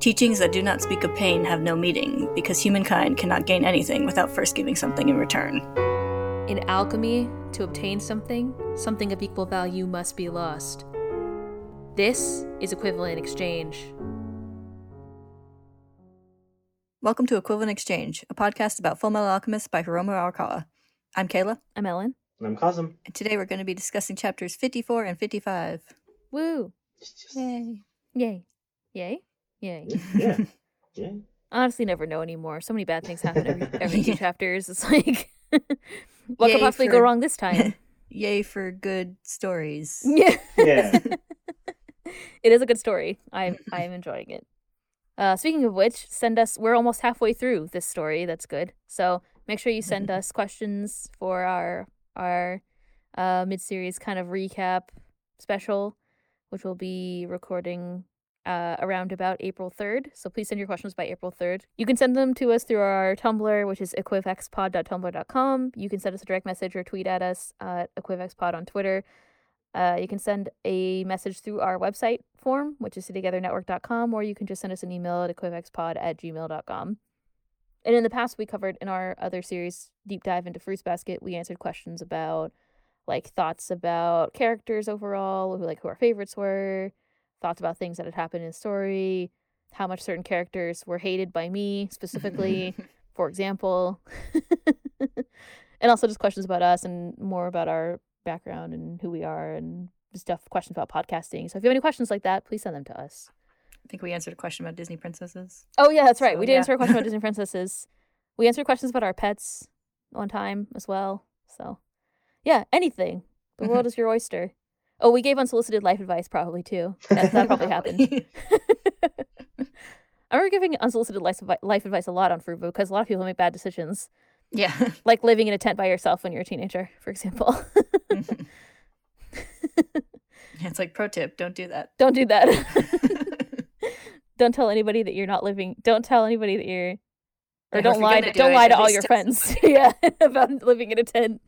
Teachings that do not speak of pain have no meaning, because humankind cannot gain anything without first giving something in return. In alchemy, to obtain something, something of equal value must be lost. This is equivalent exchange. Welcome to Equivalent Exchange, a podcast about Full Metal Alchemist by Hiromu Arakawa. I'm Kayla, I'm Ellen. And I'm Cosm. and today we're going to be discussing chapters 54 and 55. Woo! Just- just- Yay. Yay. Yay. Yay. Yeah. Yeah. I honestly never know anymore. So many bad things happen every, every two chapters. It's like, what Yay could possibly for- go wrong this time? Yay for good stories. yeah. Yeah. it is a good story. I'm I am enjoying it. Uh, speaking of which, send us. We're almost halfway through this story. That's good. So make sure you send us questions for our our uh, mid series kind of recap special, which we'll be recording uh, around about April third. So please send your questions by April third. You can send them to us through our Tumblr, which is equivxpod.tumblr.com. You can send us a direct message or tweet at us at equivxpod on Twitter. Uh, you can send a message through our website form, which is togethernetwork.com, or you can just send us an email at equivxpod at gmail.com. And in the past, we covered in our other series, Deep Dive into Fruits Basket, we answered questions about like thoughts about characters overall, who like who our favorites were, thoughts about things that had happened in the story, how much certain characters were hated by me specifically, for example. and also just questions about us and more about our background and who we are and stuff questions about podcasting. So if you have any questions like that, please send them to us. I think we answered a question about Disney princesses. Oh yeah, that's right. So, we did yeah. answer a question about Disney princesses. We answered questions about our pets one time as well. So yeah, anything. The world is your oyster. Oh, we gave unsolicited life advice probably too. That, that probably happened. I remember giving unsolicited life, life advice a lot on Fruit because a lot of people make bad decisions, yeah. like living in a tent by yourself when you're a teenager, for example. it's like pro tip, don't do that. don't do that. don't tell anybody that you're not living. Don't tell anybody that you're. Or don't lie. To, do don't lie to all your friends. yeah, about living in a tent.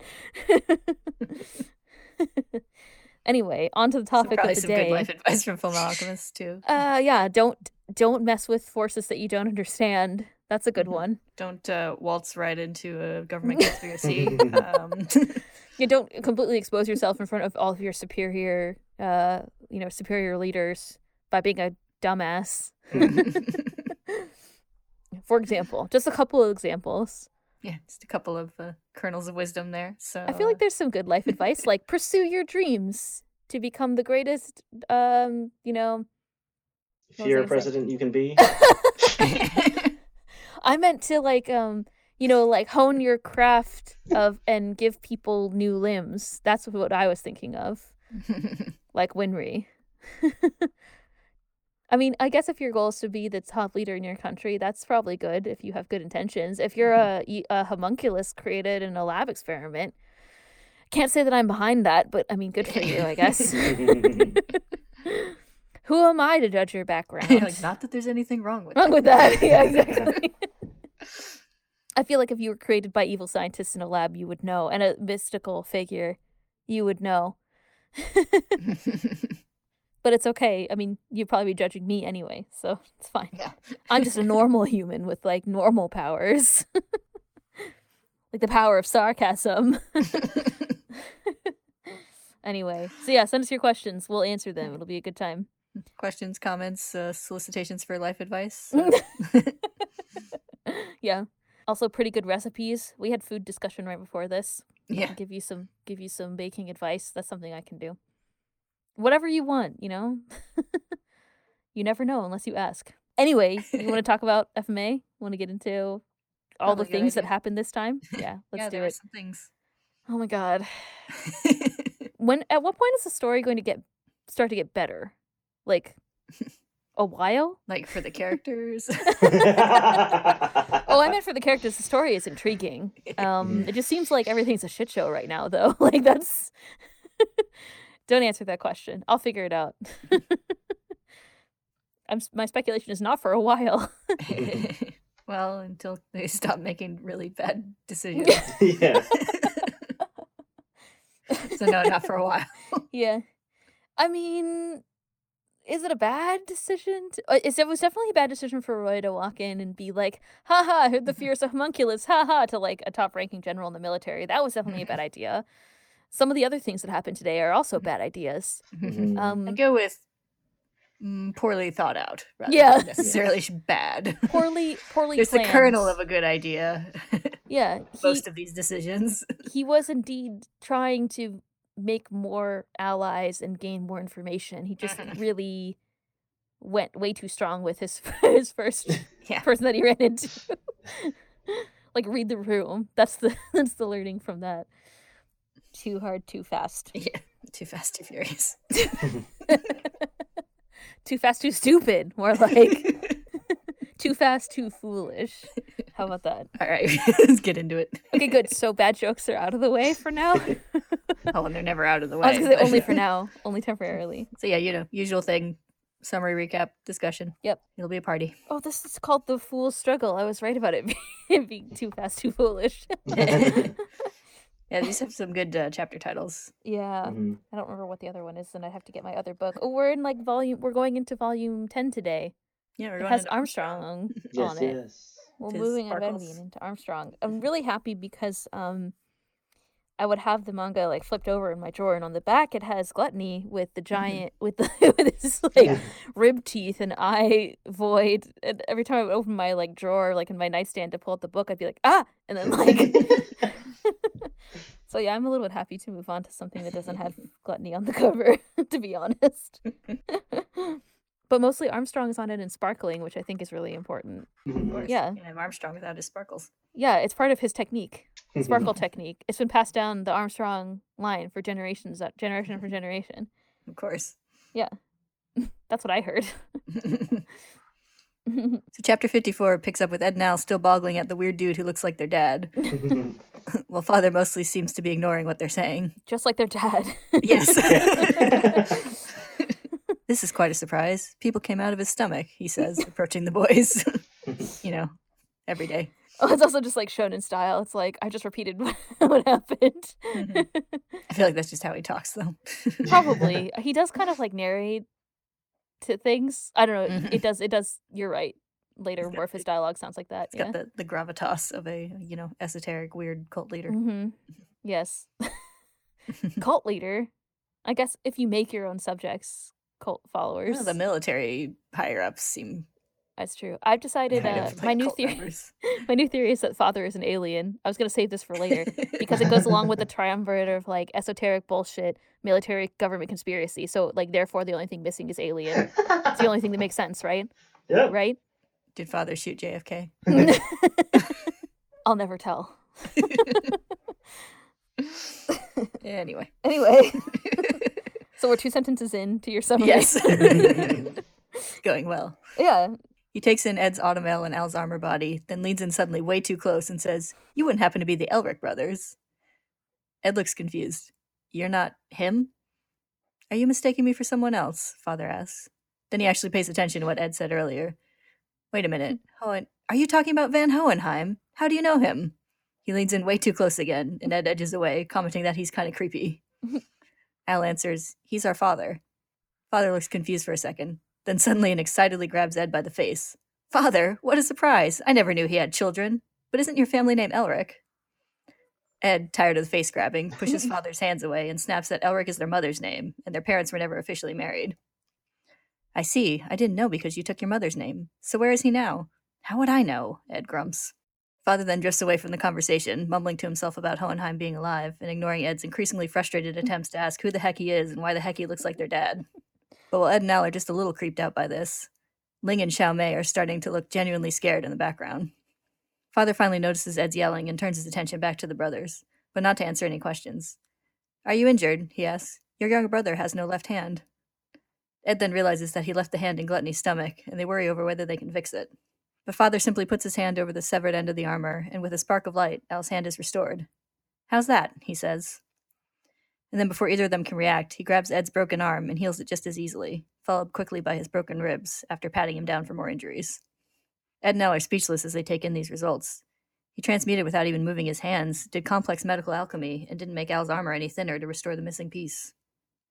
Anyway, on to the topic of the some day. good life advice from Full Alchemist too. Uh, yeah. Don't don't mess with forces that you don't understand. That's a good Mhm. one. Don't uh, waltz right into a government conspiracy. um, You don't completely expose yourself in front of all of your superior, uh, you know, superior leaders by being a dumbass. For example, just a couple of examples. Yeah, just a couple of uh, kernels of wisdom there. So I feel like there's some good life advice, like pursue your dreams to become the greatest. Um, you know, If What you're I a gonna say? president, you can be. I meant to like, um, you know, like hone your craft of and give people new limbs. That's what I was thinking of, like Winry. I mean, I guess if your goal is to be the top leader in your country, that's probably good if you have good intentions. If you're mm-hmm. a a homunculus created in a lab experiment, can't say that I'm behind that, but I mean, good for you, I guess. Who am I to judge your background? like not that there's anything wrong with wrong it. with that. Yeah, exactly. I feel like if you were created by evil scientists in a lab, you would know, and a mystical figure, you would know. But it's okay. I mean, you'd probably be judging me anyway, so it's fine. yeah. I'm just a normal human with like normal powers. like the power of sarcasm. anyway, so yeah, send us your questions. We'll answer them. It'll be a good time. Questions, comments, uh, solicitations for life advice. yeah. Also pretty good recipes. We had food discussion right before this. Yeah. give you some give you some baking advice. That's something I can do. Whatever you want, you know? you never know unless you ask. Anyway, you want to talk about FMA? Want to get into all Probably the things that happened this time? Yeah, let's yeah, do it. some things. Oh my god. When at what point is the story going to get start to get better? Like a while? like for the characters. Oh, I meant for the characters. The story is intriguing. Um, it just seems like everything's a shit show right now, though. like that's. Don't answer that question. I'll figure it out. I'm my speculation is not for a while. well, until they stop making really bad decisions. yeah. so no, not for a while. yeah, I mean, is it a bad decision? To, uh, it was definitely a bad decision for Roy to walk in and be like, haha, I heard the fierce homunculus, haha, to like a top ranking general in the military. That was definitely a bad idea. Some of the other things that happened today are also bad ideas. Mhm. I Um, go with mm, poorly thought out rather Yeah. than necessarily sh- bad. poorly, poorly There's planned. the kernel of a good idea. yeah. He, Most of these decisions. he was indeed trying to make more allies and gain more information. He just Mhm. really went way too strong with his his first Yeah. person that he ran into. like read the room. That's the that's the learning from that. Too hard, too fast. Yeah. Too fast, too furious. too fast, too stupid. More like too fast, too foolish. How about that? All right, let's get into it. Okay, good. So bad jokes are out of the way for now. Oh, and they're never out of the way. I was gonna say only for now, only temporarily. So yeah, you know, usual thing. Summary recap discussion. Yep. It'll be a party. Oh, this is called the fool's struggle. I was right about it being, being too fast, too foolish. Yeah, these have some good uh, chapter titles. yeah, Mhm. I don't remember what the other one is, and I have to get my other book. Oh, we're in like volume. We're going into volume ten today. Yeah, we're It going has into Armstrong Yes, on it. yes. We're Tis moving on Sparkles. Benveen into Armstrong. I'm really happy because um, I would have the manga like flipped over in my drawer, and on the back it has Gluttony with the giant with the with his like rib teeth and eye void. And every time I would open my like drawer, like in my nightstand to pull out the book, I'd be like, ah, and then like. so yeah, I'm a little bit happy to move on to something that doesn't have Gluttony on the cover, to be honest. But mostly Armstrong is on it and sparkling, which I think is really important. Of course. Yeah. You can have Armstrong without his sparkles. Yeah, it's part of his technique, sparkle technique. It's been passed down the Armstrong line for generations, uh, generation for generation. Of course. Yeah, that's what I heard. So chapter 54 picks up with Ed and Al still boggling at the weird dude who looks like their dad, while father mostly seems to be ignoring what they're saying. Just like their dad. Yes. This is quite a surprise. People came out of his stomach, he says, approaching the boys. you know, every day. oh, it's also just like shown in style. It's like I just repeated what happened. Mhm. I feel like that's just how he talks, though. Probably. He does kind of like narrate to things. I don't know. Mhm. It does. It does. You're right. Later, got more of his dialogue sounds like that. It's yeah. got the, the gravitas of a, you know, esoteric, weird cult leader. hmm Yes. cult leader. I guess if you make your own subjects, cult followers. Well, the military higher ups seem That's true. I've decided uh, like my new theory. my new theory is that Father is an alien. I was gonna save this for later because it goes along with the triumvirate of like esoteric bullshit, military government conspiracy. So like, therefore, the only thing missing is alien. It's the only thing that makes sense, right? Yep. Right? Did father shoot JFK? I'll never tell. anyway. Anyway, so we're two sentences in to your summary. Yes. Going well. yeah. He takes in Ed's automail and Al's armor body, then leans in suddenly way too close and says, You wouldn't happen to be the Elric brothers. Ed looks confused. You're not him? Are you mistaking me for someone else? Father asks. Then he actually pays attention to what Ed said earlier. Wait a minute. Hohen, are you talking about Van Hohenheim? How do you know him? He leans in way too close again, and Ed edges away, commenting that he's kind of creepy. Al answers, He's our father. Father looks confused for a second, then suddenly and excitedly grabs Ed by the face. Father, what a surprise! I never knew he had children. But isn't your family name Elric? Ed, tired of the face grabbing, pushes father's hands away and snaps that Elric is their mother's name, and their parents were never officially married. I see. I didn't know because you took your mother's name. So where is he now? How would I know? Ed grumps. Father then drifts away from the conversation, mumbling to himself about Hohenheim being alive and ignoring Ed's increasingly frustrated attempts to ask who the heck he is and why the heck he looks like their dad. But while Ed and Al are just a little creeped out by this, Ling and Xiao Mei are starting to look genuinely scared in the background. Father finally notices Ed's yelling and turns his attention back to the brothers, but not to answer any questions. Are you injured? he asks. Your younger brother has no left hand. Ed then realizes that he left the hand in Gluttony's stomach, and they worry over whether they can fix it. But father simply puts his hand over the severed end of the armor, and with a spark of light, Al's hand is restored. How's that? he says. And then before either of them can react, he grabs Ed's broken arm and heals it just as easily, followed quickly by his broken ribs, after patting him down for more injuries. Ed and Al are speechless as they take in these results. He transmuted without even moving his hands, did complex medical alchemy, and didn't make Al's armor any thinner to restore the missing piece.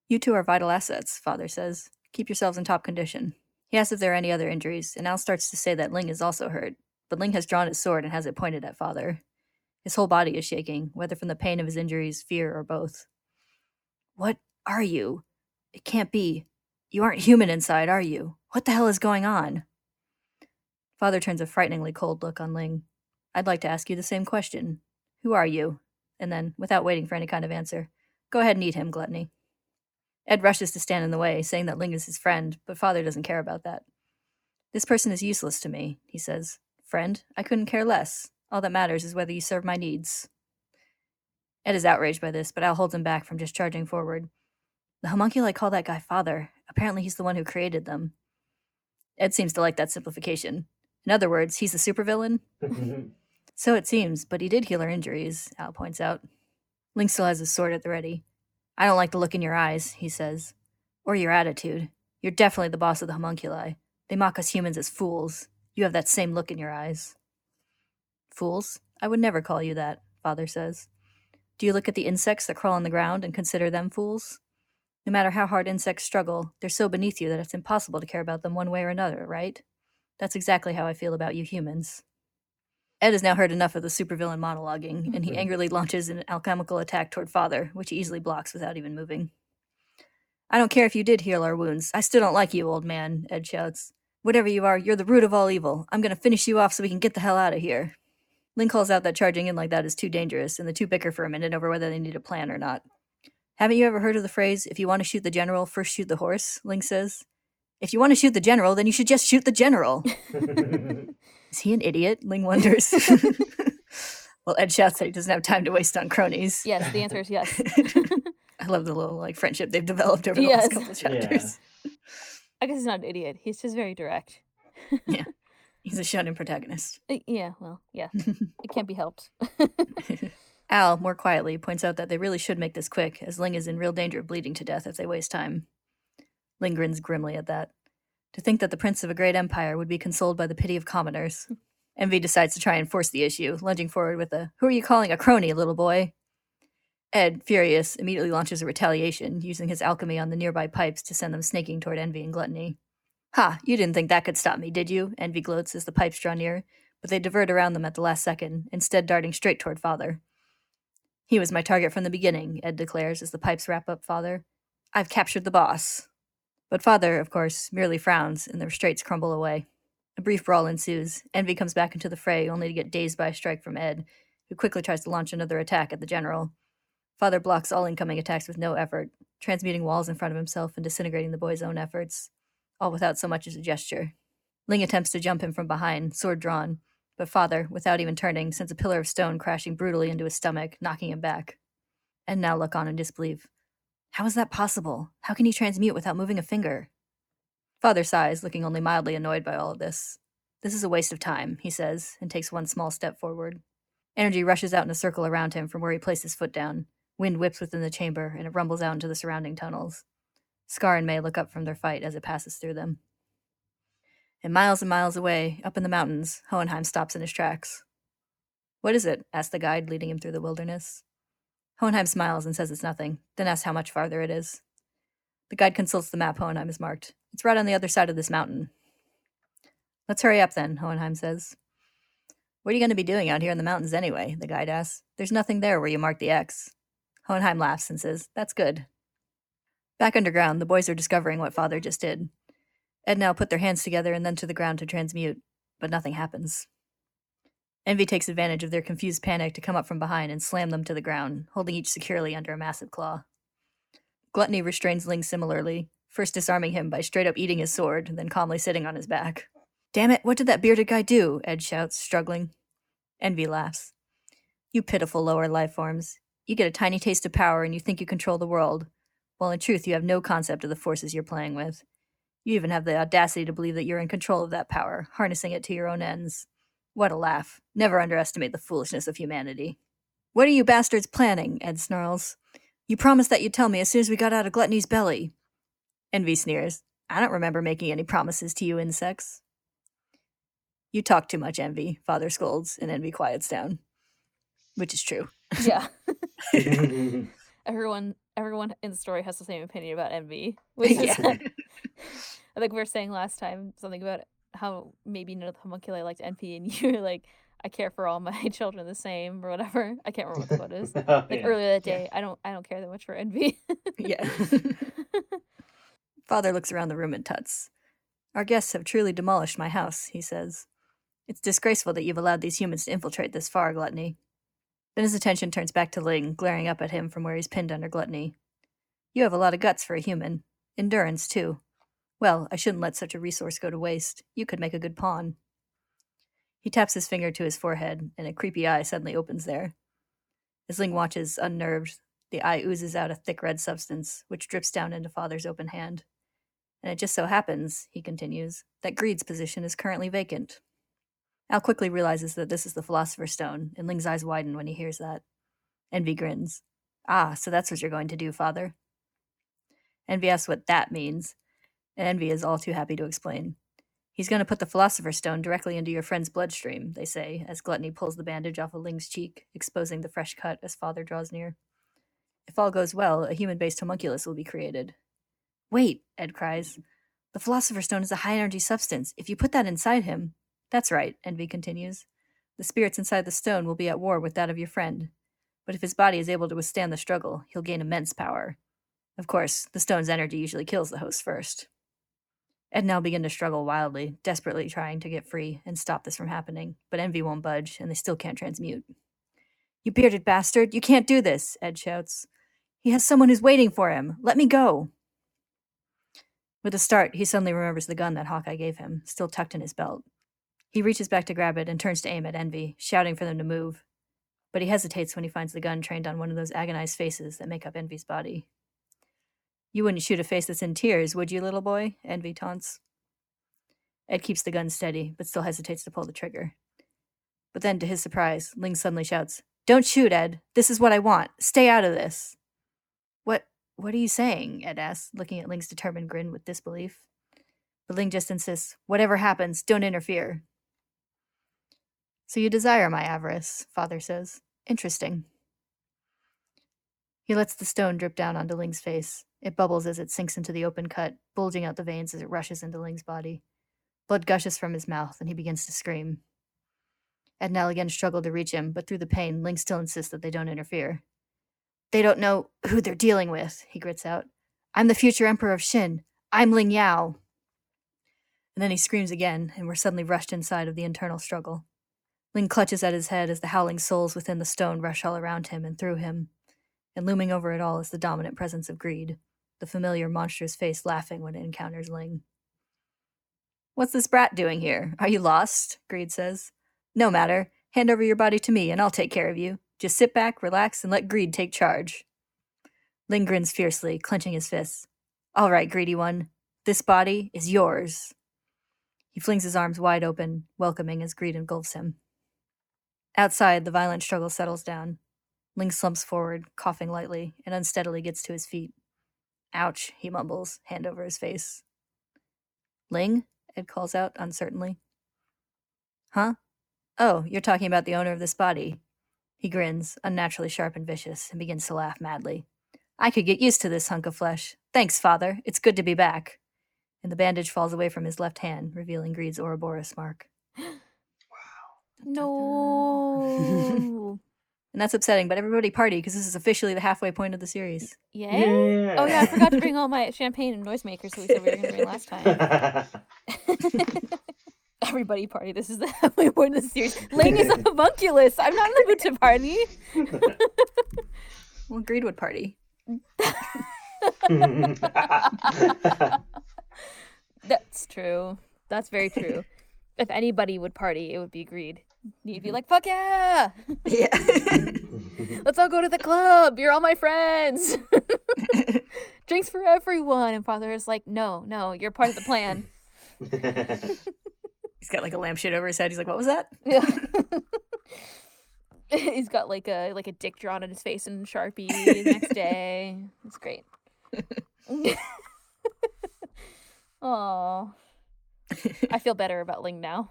You two are vital assets, father says. Keep yourselves in top condition. He asks if there are any other injuries, and Al starts to say that Ling is also hurt, but Ling has drawn his sword and has it pointed at father. His whole body is shaking, whether from the pain of his injuries, fear, or both. What are you? It can't be. You aren't human inside, are you? What the hell is going on? Father turns a frighteningly cold look on Ling. I'd like to ask you the same question. Who are you? And then, without waiting for any kind of answer, go ahead and eat him, Gluttony. Ed rushes to stand in the way, saying that Ling is his friend, but Father doesn't care about that. This person is useless to me, he says. Friend, I couldn't care less. All that matters is whether you serve my needs. Ed is outraged by this, but Al holds him back from just charging forward. The homunculi call that guy father. Apparently, he's the one who created them. Ed seems to like that simplification. In other words, he's the supervillain. So it seems, but he did heal her injuries, Al points out. Ling still has his sword at the ready. I don't like the look in your eyes, he says. Or your attitude. You're definitely the boss of the homunculi. They mock us humans as fools. You have that same look in your eyes. Fools? I would never call you that, Father says. Do you look at the insects that crawl on the ground and consider them fools? No matter how hard insects struggle, they're so beneath you that it's impossible to care about them one way or another, right? That's exactly how I feel about you humans. Ed has now heard enough of the supervillain monologuing, and he angrily launches an alchemical attack toward Father, which he easily blocks without even moving. I don't care if you did heal our wounds. I still don't like you, old man, Ed shouts. Whatever you are, you're the root of all evil. I'm gonna finish you off so we can get the hell out of here. Ling calls out that charging in like that is too dangerous, and the two bicker for a minute over whether they need a plan or not. Haven't you ever heard of the phrase, if you want to shoot the general, first shoot the horse? Ling says. If you want to shoot the general, then you should just shoot the general. Is he an idiot? Ling wonders. well, Ed shouts that he doesn't have time to waste on cronies. Yes, the answer is yes. I love the little like friendship they've developed over the Yes. last couple of chapters. I guess he's not an idiot. He's just very direct. Yeah. He's a shonen protagonist. Uh, Yeah, well, yeah. It can't be helped. Al, more quietly, points out that they really should make this quick, as Ling is in real danger of bleeding to death if they waste time. Ling grins grimly at that. To think that the prince of a great empire would be consoled by the pity of commoners. Envy decides to try and force the issue, lunging forward with a, Who are you calling a crony, little boy? Ed, furious, immediately launches a retaliation, using his alchemy on the nearby pipes to send them snaking toward Envy and Gluttony. Ha, you didn't think that could stop me, did you? Envy gloats as the pipes draw near, but they divert around them at the last second, instead darting straight toward Father. He was my target from the beginning, Ed declares as the pipes wrap up Father. I've captured the boss. But Father, of course, merely frowns, and the restraints crumble away. A brief brawl ensues. Envy comes back into the fray, only to get dazed by a strike from Ed, who quickly tries to launch another attack at the general. Father blocks all incoming attacks with no effort, transmuting walls in front of himself and disintegrating the boy's own efforts, all without so much as a gesture. Ling attempts to jump him from behind, sword drawn, but Father, without even turning, sends a pillar of stone crashing brutally into his stomach, knocking him back. And now look on in disbelief. How is that possible? How can he transmute without moving a finger? Father sighs, looking only mildly annoyed by all of this. This is a waste of time, he says, and takes one small step forward. Energy rushes out in a circle around him from where he placed his foot down. Wind whips within the chamber, and it rumbles out into the surrounding tunnels. Scar and May look up from their fight as it passes through them. And miles and miles away, up in the mountains, Hohenheim stops in his tracks. What is it? asks the guide, leading him through the wilderness. Hohenheim smiles and says it's nothing, then asks how much farther it is. The guide consults the map Hohenheim has marked. It's right on the other side of this mountain. Let's hurry up then, Hohenheim says. What are you going to be doing out here in the mountains anyway? The guide asks. There's nothing there where you marked the X. Hohenheim laughs and says, That's good. Back underground, the boys are discovering what Father just did. Ed now put their hands together and then to the ground to transmute, but nothing happens. Envy takes advantage of their confused panic to come up from behind and slam them to the ground, holding each securely under a massive claw. Gluttony restrains Ling similarly, first disarming him by straight up eating his sword, then calmly sitting on his back. Damn it, what did that bearded guy do? Ed shouts, struggling. Envy laughs. You pitiful lower life forms. You get a tiny taste of power and you think you control the world, while in truth you have no concept of the forces you're playing with. You even have the audacity to believe that you're in control of that power, harnessing it to your own ends. What a laugh. Never underestimate the foolishness of humanity. What are you bastards planning? Ed snarls. You promised that you'd tell me as soon as we got out of Gluttony's belly. Envy sneers. I don't remember making any promises to you insects. You talk too much, Envy, Father scolds, and Envy quiets down. Which is true. yeah. Everyone everyone in the story has the same opinion about envy. Which is Yeah. that- I think we were saying last time something about how maybe none of the homunculi liked envy, and you're like, I care for all my children the same or whatever. I can't remember what the quote is. Oh, Like yeah. earlier that Yeah. day, I don't I don't care that much for envy. yeah. Father looks around the room and tuts. Our guests have truly demolished my house, he says. It's disgraceful that you've allowed these humans to infiltrate this far, Gluttony. Then his attention turns back to Ling, glaring up at him from where he's pinned under Gluttony. You have a lot of guts for a human. Endurance, too. Well, I shouldn't let such a resource go to waste. You could make a good pawn. He taps his finger to his forehead, and a creepy eye suddenly opens there. As Ling watches, unnerved, the eye oozes out a thick red substance, which drips down into Father's open hand. And it just so happens, he continues, that Greed's position is currently vacant. Al quickly realizes that this is the Philosopher's Stone, and Ling's eyes widen when he hears that. Envy grins. Ah, so that's what you're going to do, Father. Envy asks what that means, and Envy is all too happy to explain. He's going to put the Philosopher's Stone directly into your friend's bloodstream, they say, as Gluttony pulls the bandage off of Ling's cheek, exposing the fresh cut as Father draws near. If all goes well, a human based homunculus will be created. Wait, Ed cries. The Philosopher's Stone is a high energy substance. If you put that inside him. That's right, Envy continues. The spirits inside the stone will be at war with that of your friend. But if his body is able to withstand the struggle, he'll gain immense power. Of course, the stone's energy usually kills the host first. Ed now begin to struggle wildly, desperately trying to get free and stop this from happening, but Envy won't budge, and they still can't transmute. You bearded bastard, you can't do this, Ed shouts. He has someone who's waiting for him. Let me go. With a start, he suddenly remembers the gun that Hawkeye gave him, still tucked in his belt. He reaches back to grab it and turns to aim at Envy, shouting for them to move. But he hesitates when he finds the gun trained on one of those agonized faces that make up Envy's body. You wouldn't shoot a face that's in tears, would you, little boy? Envy taunts. Ed keeps the gun steady, but still hesitates to pull the trigger. But then, to his surprise, Ling suddenly shouts, Don't shoot, Ed. This is what I want. Stay out of this. What what are you saying? Ed asks, looking at Ling's determined grin with disbelief. But Ling just insists, Whatever happens, don't interfere. So you desire my avarice, father says. Interesting. He lets the stone drip down onto Ling's face. It bubbles as it sinks into the open cut, bulging out the veins as it rushes into Ling's body. Blood gushes from his mouth, and he begins to scream. And Al again struggle to reach him, but through the pain, Ling still insists that they don't interfere. They don't know who they're dealing with, he grits out. I'm the future Emperor of Shin. I'm Ling Yao. And then he screams again, and we're suddenly rushed inside of the internal struggle. Ling clutches at his head as the howling souls within the stone rush all around him and through him. And looming over it all is the dominant presence of greed, the familiar monstrous face laughing when it encounters Ling. What's this brat doing here? Are you lost? Greed says. No matter. Hand over your body to me, and I'll take care of you. Just sit back, relax, and let greed take charge. Ling grins fiercely, clenching his fists. All right, greedy one. This body is yours. He flings his arms wide open, welcoming as greed engulfs him. Outside, the violent struggle settles down. Ling slumps forward, coughing lightly, and unsteadily gets to his feet. Ouch, he mumbles, hand over his face. Ling? Ed calls out uncertainly. Huh? Oh, you're talking about the owner of this body. He grins, unnaturally sharp and vicious, and begins to laugh madly. I could get used to this hunk of flesh. Thanks, father. It's good to be back. And the bandage falls away from his left hand, revealing Greed's Ouroboros mark. Wow. No. And that's upsetting, but everybody party because this is officially the halfway point of the series. yeah? Yeah. Oh yeah, I forgot to bring all my champagne and noisemakers that we said we were gonna bring last time. Everybody party. This is the halfway point of the series. Ling is a homunculus. I'm not in the mood to party. Well, Greed would party. That's true. That's very true. if anybody would party, it would be Greed. You'd be mm-hmm. like, "Fuck yeah! Yeah. Let's all go to the club. You're all my friends. Drinks for everyone." And Father is like, "No, no, you're part of the plan." He's got like a lampshade over his head. He's like, what was that? Yeah. He's got like a like a dick drawn on his face in Sharpie the next day. It's great. Oh, I feel better about Ling now.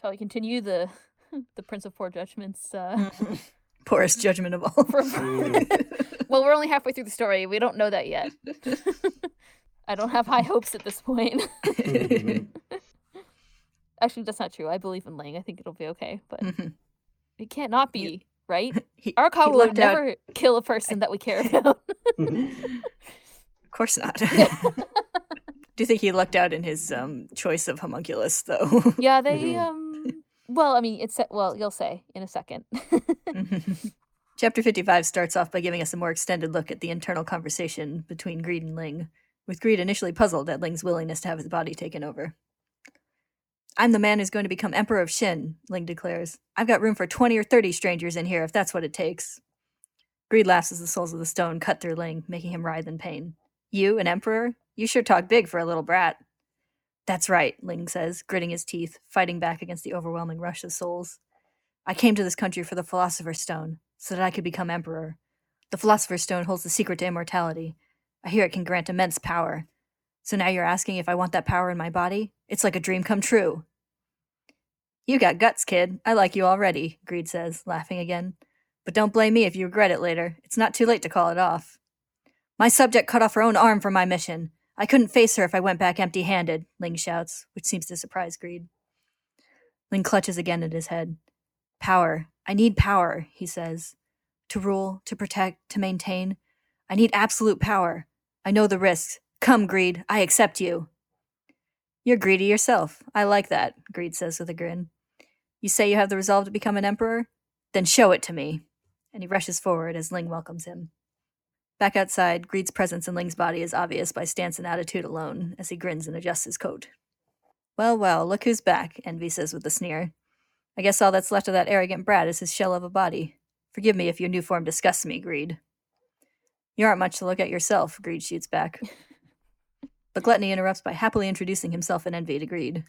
Shall we continue the the Prince of Poor Judgments uh, Poorest judgment of all. Mm. well, we're only halfway through the story. We don't know that yet. I don't have high hopes at this point. Actually, that's not true. I believe in Ling. I think it'll be okay, but Mhm. it can't not be, You- right? he, Arakawa would lucked out- never kill a person that we care about. Of course not. Do you think he lucked out in his um, choice of homunculus, though? yeah, they Mhm. um. Well, I mean, it's well, you'll say in a second. Chapter 55 starts off by giving us a more extended look at the internal conversation between Greed and Ling, with Greed initially puzzled at Ling's willingness to have his body taken over. I'm the man who's going to become Emperor of Shin, Ling declares. I've got room for 20 or 30 strangers in here if that's what it takes. Greed laughs as the souls of the stone cut through Ling, making him writhe in pain. You, an emperor? You sure talk big for a little brat. That's right, Ling says, gritting his teeth, fighting back against the overwhelming rush of souls. I came to this country for the Philosopher's Stone, so that I could become emperor. The Philosopher's Stone holds the secret to immortality. I hear it can grant immense power. So now you're asking if I want that power in my body? It's like a dream come true. You got guts, kid. I like you already, Greed says, laughing again. But don't blame me if you regret it later. It's not too late to call it off. My subject cut off her own arm for my mission. I couldn't face her if I went back empty handed, Ling shouts, which seems to surprise Greed. Ling clutches again at his head. Power. I need power, he says. To rule, to protect, to maintain. I need absolute power. I know the risks. Come, Greed. I accept you. You're greedy yourself. I like that, Greed says with a grin. You say you have the resolve to become an emperor? Then show it to me. And he rushes forward as Ling welcomes him. Back outside, Greed's presence in Ling's body is obvious by stance and attitude alone as he grins and adjusts his coat. Well, well, look who's back, Envy says with a sneer. I guess all that's left of that arrogant brat is his shell of a body. Forgive me if your new form disgusts me, Greed. You aren't much to look at yourself, Greed shoots back. But Gluttony interrupts by happily introducing himself and envy to Greed.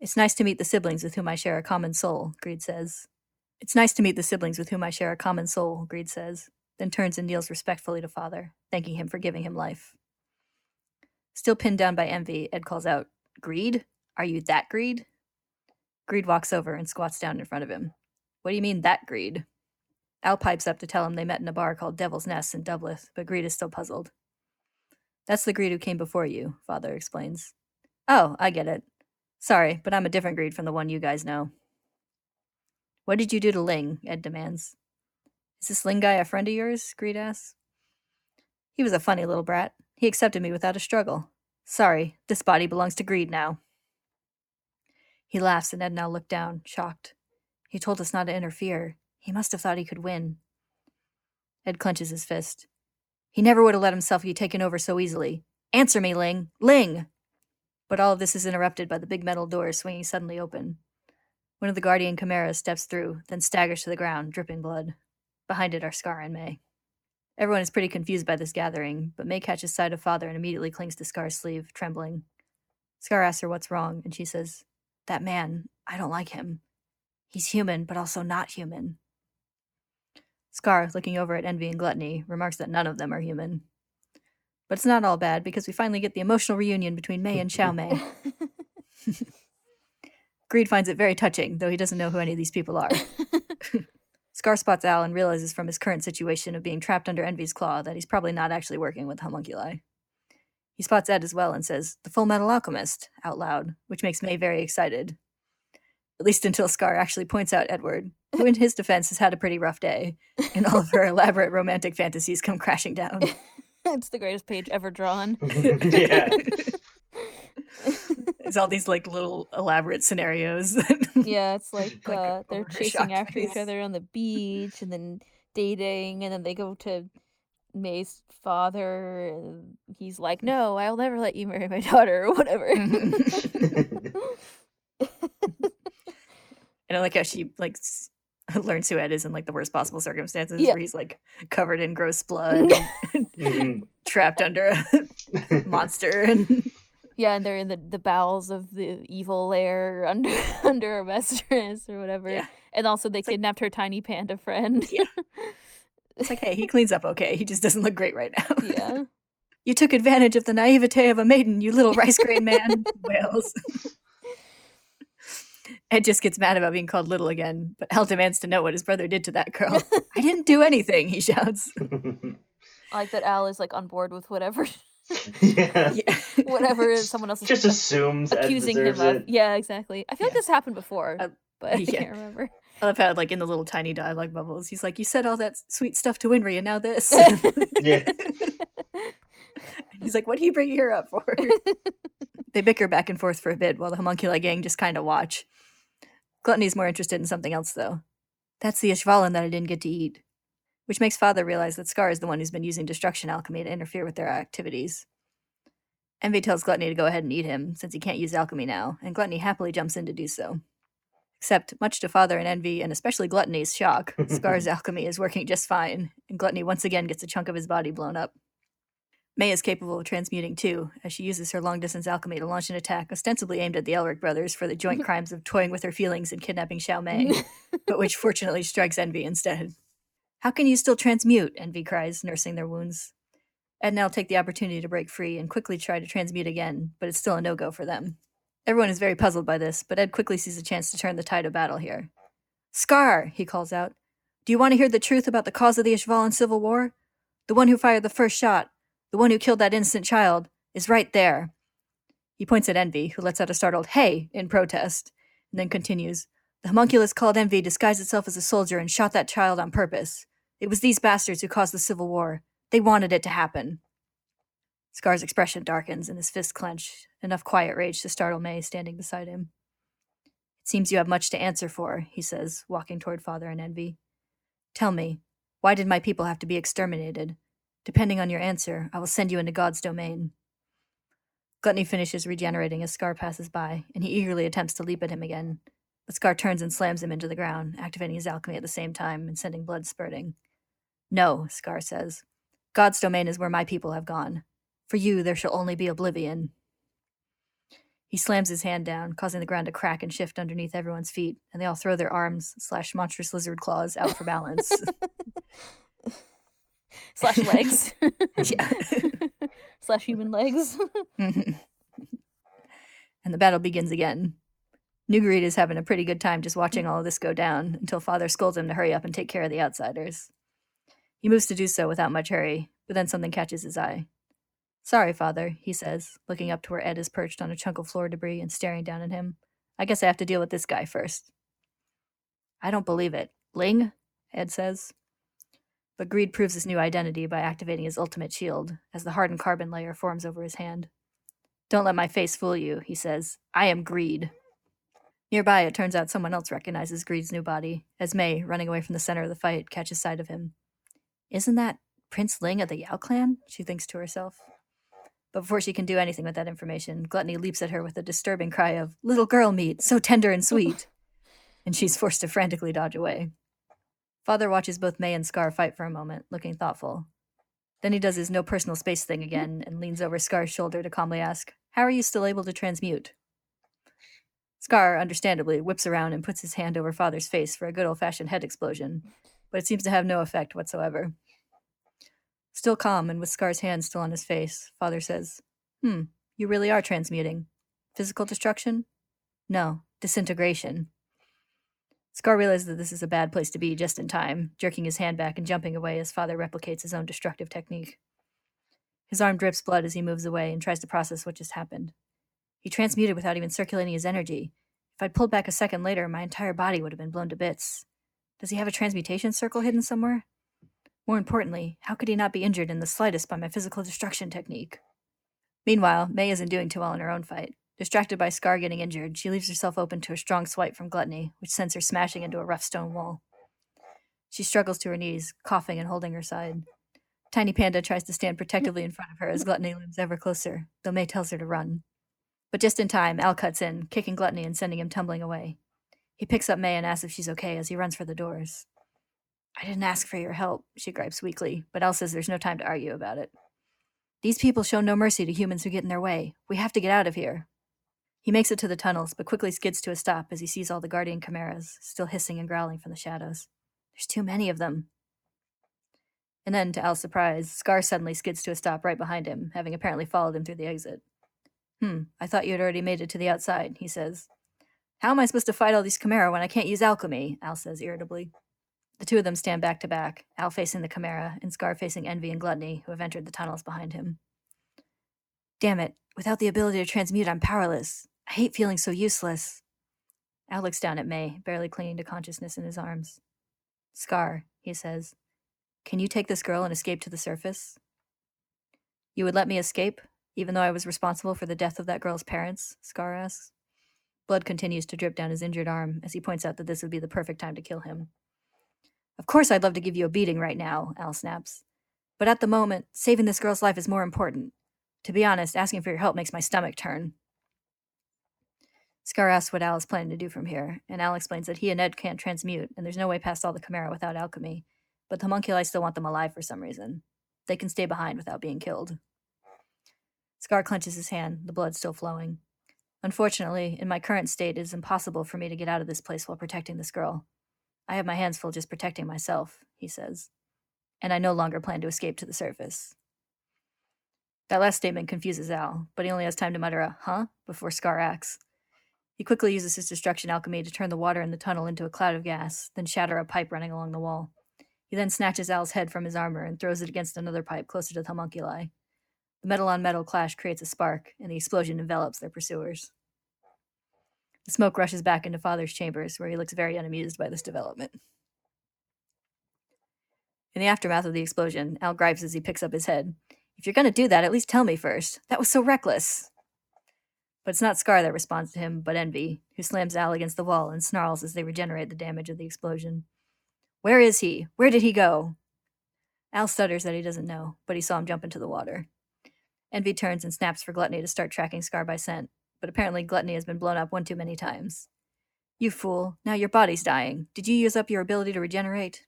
It's nice to meet the siblings with whom I share a common soul, Greed says. It's nice to meet the siblings with whom I share a common soul, Greed says, then turns and kneels respectfully to Father, thanking him for giving him life. Still pinned down by envy, Ed calls out, Greed? Are you that greed? Greed walks over and squats down in front of him. What do you mean, that greed? Al pipes up to tell him they met in a bar called Devil's Nest in Dublith, but Greed is still puzzled. That's the greed who came before you, Father explains. Oh, I get it. Sorry, but I'm a different greed from the one you guys know. What did you do to Ling? Ed demands. Is this Ling guy a friend of yours? Greed asks. He was a funny little brat. He accepted me without a struggle. Sorry, this body belongs to Greed now. He laughs, and Ed now looked down, shocked. He told us not to interfere. He must have thought he could win. Ed clenches his fist. He never would have let himself be taken over so easily. Answer me, Ling! Ling! But all of this is interrupted by the big metal door swinging suddenly open. One of the guardian chimeras steps through, then staggers to the ground, dripping blood. Behind it are Scar and May. Everyone is pretty confused by this gathering, but May catches sight of Father and immediately clings to Scar's sleeve, trembling. Scar asks her what's wrong, and she says, That man, I don't like him. He's human, but also not human. Scar, looking over at Envy and Gluttony, remarks that none of them are human. But it's not all bad because we finally get the emotional reunion between May and Xiao Mei. Greed finds it very touching, though he doesn't know who any of these people are. Scar spots Al and realizes from his current situation of being trapped under Envy's claw that he's probably not actually working with homunculi. He spots Ed as well and says, The Full Metal Alchemist, out loud, which makes May very excited. At least until Scar actually points out Edward, who in his defense has had a pretty rough day, and all of her elaborate romantic fantasies come crashing down. it's the greatest page ever drawn. yeah. It's all these like little elaborate scenarios. Yeah, it's like, Like, uh, they're chasing shocked after each other on the beach and then dating, and then they go to May's father, and he's like, No, I'll never let you marry my daughter, or whatever. And I like how she like learns who Ed is in like the worst possible circumstances, Yeah. where he's like covered in gross blood, and Mhm. trapped under a monster, and yeah, and they're in the, the bowels of the evil lair under under Amestris or whatever. Yeah. And also they like- kidnapped her tiny panda friend. Yeah. it's like, hey, he cleans up okay. He just doesn't look great right now. yeah. you took advantage of the naivete of a maiden, you little rice grain man. Wales. Ed just gets mad about being called little again, but Al demands to know what his brother did to that girl. I didn't do anything, he shouts. I like that Al is like on board with whatever yeah. Yeah. whatever someone else is Just assumes Ed accusing him of. it. Yeah, exactly. I feel like this happened before, Uh, but I yeah. can't remember. I love how, like, in the little tiny dialogue bubbles, he's like, You said all that sweet stuff to Winry, and now this. Yeah. he's like, What do you bring her up for? they bicker back and forth for a bit while the homunculi gang just kind of watch. Gluttony's more interested in something else, though. That's the Ishvalan that I didn't get to eat. Which makes Father realize that Scar is the one who's been using destruction alchemy to interfere with their activities. Envy tells Gluttony to go ahead and eat him, since he can't use alchemy now, and Gluttony happily jumps in to do so. Except, much to Father and Envy, and especially Gluttony's shock, Scar's alchemy is working just fine, and Gluttony once again gets a chunk of his body blown up. May is capable of transmuting too, as she uses her long distance alchemy to launch an attack ostensibly aimed at the Elric brothers for the joint crimes of toying with her feelings and kidnapping Xiao Mei, but which fortunately strikes Envy instead. How can you still transmute? Envy cries, nursing their wounds. Ed and Al take the opportunity to break free and quickly try to transmute again, but it's still a no go for them. Everyone is very puzzled by this, but Ed quickly sees a chance to turn the tide of battle here. Scar, he calls out, do you want to hear the truth about the cause of the Ishvalan civil war? The one who fired the first shot, the one who killed that innocent child, is right there. He points at Envy, who lets out a startled hey in protest, and then continues, The homunculus called Envy disguised itself as a soldier and shot that child on purpose. It was these bastards who caused the civil war. They wanted it to happen. Scar's expression darkens and his fists clench, enough quiet rage to startle May standing beside him. It seems you have much to answer for, he says, walking toward Father and Envy. Tell me, why did my people have to be exterminated? Depending on your answer, I will send you into God's domain. Gluttony finishes regenerating as Scar passes by, and he eagerly attempts to leap at him again. But Scar turns and slams him into the ground, activating his alchemy at the same time and sending blood spurting. No, Scar says. God's domain is where my people have gone. For you, there shall only be oblivion. He slams his hand down, causing the ground to crack and shift underneath everyone's feet, and they all throw their arms slash monstrous lizard claws out for balance. Slash legs. yeah. Slash human legs. And the battle begins again. Newgreed is having a pretty good time just watching all of this go down until Father scolds him to hurry up and take care of the outsiders. He moves to do so without much hurry, but then something catches his eye. Sorry, Father, he says, looking up to where Ed is perched on a chunk of floor debris and staring down at him. I guess I have to deal with this guy first. I don't believe it. Ling? Ed says. But Greed proves his new identity by activating his ultimate shield, as the hardened carbon layer forms over his hand. Don't let my face fool you, he says. I am Greed. Nearby, it turns out someone else recognizes Greed's new body, as May, running away from the center of the fight, catches sight of him. Isn't that Prince Ling of the Yao clan? She thinks to herself. But before she can do anything with that information, Gluttony leaps at her with a disturbing cry of, Little girl meat, so tender and sweet! and she's forced to frantically dodge away. Father watches both May and Scar fight for a moment, looking thoughtful. Then he does his no personal space thing again and leans over Scar's shoulder to calmly ask, How are you still able to transmute? Scar, understandably, whips around and puts his hand over Father's face for a good old fashioned head explosion, but it seems to have no effect whatsoever. Still calm and with Scar's hand still on his face, Father says, Hmm, you really are transmuting. Physical destruction? No, disintegration. Scar realizes that this is a bad place to be just in time, jerking his hand back and jumping away as Father replicates his own destructive technique. His arm drips blood as he moves away and tries to process what just happened. He transmuted without even circulating his energy. If I'd pulled back a second later, my entire body would have been blown to bits. Does he have a transmutation circle hidden somewhere? More importantly, how could he not be injured in the slightest by my physical destruction technique? Meanwhile, May isn't doing too well in her own fight. Distracted by Scar getting injured, she leaves herself open to a strong swipe from Gluttony, which sends her smashing into a rough stone wall. She struggles to her knees, coughing and holding her side. Tiny Panda tries to stand protectively in front of her as Gluttony looms ever closer, though May tells her to run. But just in time, Al cuts in, kicking Gluttony and sending him tumbling away. He picks up May and asks if she's okay as he runs for the doors. I didn't ask for your help, she gripes weakly, but Al says there's no time to argue about it. These people show no mercy to humans who get in their way. We have to get out of here. He makes it to the tunnels, but quickly skids to a stop as he sees all the guardian chimeras, still hissing and growling from the shadows. There's too many of them. And then, to Al's surprise, Scar suddenly skids to a stop right behind him, having apparently followed him through the exit. Hmm, I thought you had already made it to the outside, he says. How am I supposed to fight all these Chimera when I can't use alchemy? Al says irritably. The two of them stand back to back, Al facing the Chimera and Scar facing Envy and Gluttony, who have entered the tunnels behind him. Damn it, without the ability to transmute, I'm powerless. I hate feeling so useless. Al looks down at May, barely clinging to consciousness in his arms. Scar, he says, can you take this girl and escape to the surface? You would let me escape, even though I was responsible for the death of that girl's parents? Scar asks. Blood continues to drip down his injured arm as he points out that this would be the perfect time to kill him. Of course, I'd love to give you a beating right now, Al snaps. But at the moment, saving this girl's life is more important. To be honest, asking for your help makes my stomach turn. Scar asks what Al is planning to do from here, and Al explains that he and Ed can't transmute, and there's no way past all the Chimera without alchemy, but the homunculi still want them alive for some reason. They can stay behind without being killed. Scar clenches his hand, the blood still flowing. Unfortunately, in my current state, it is impossible for me to get out of this place while protecting this girl. I have my hands full just protecting myself, he says, and I no longer plan to escape to the surface. That last statement confuses Al, but he only has time to mutter a huh before Scar acts. He quickly uses his destruction alchemy to turn the water in the tunnel into a cloud of gas, then shatter a pipe running along the wall. He then snatches Al's head from his armor and throws it against another pipe closer to the homunculi. The metal on metal clash creates a spark, and the explosion envelops their pursuers. The smoke rushes back into Father's chambers, where he looks very unamused by this development. In the aftermath of the explosion, Al gripes as he picks up his head. If you're going to do that, at least tell me first. That was so reckless. But it's not Scar that responds to him, but Envy, who slams Al against the wall and snarls as they regenerate the damage of the explosion. Where is he? Where did he go? Al stutters that he doesn't know, but he saw him jump into the water. Envy turns and snaps for Gluttony to start tracking Scar by scent, but apparently Gluttony has been blown up one too many times. You fool, now your body's dying. Did you use up your ability to regenerate?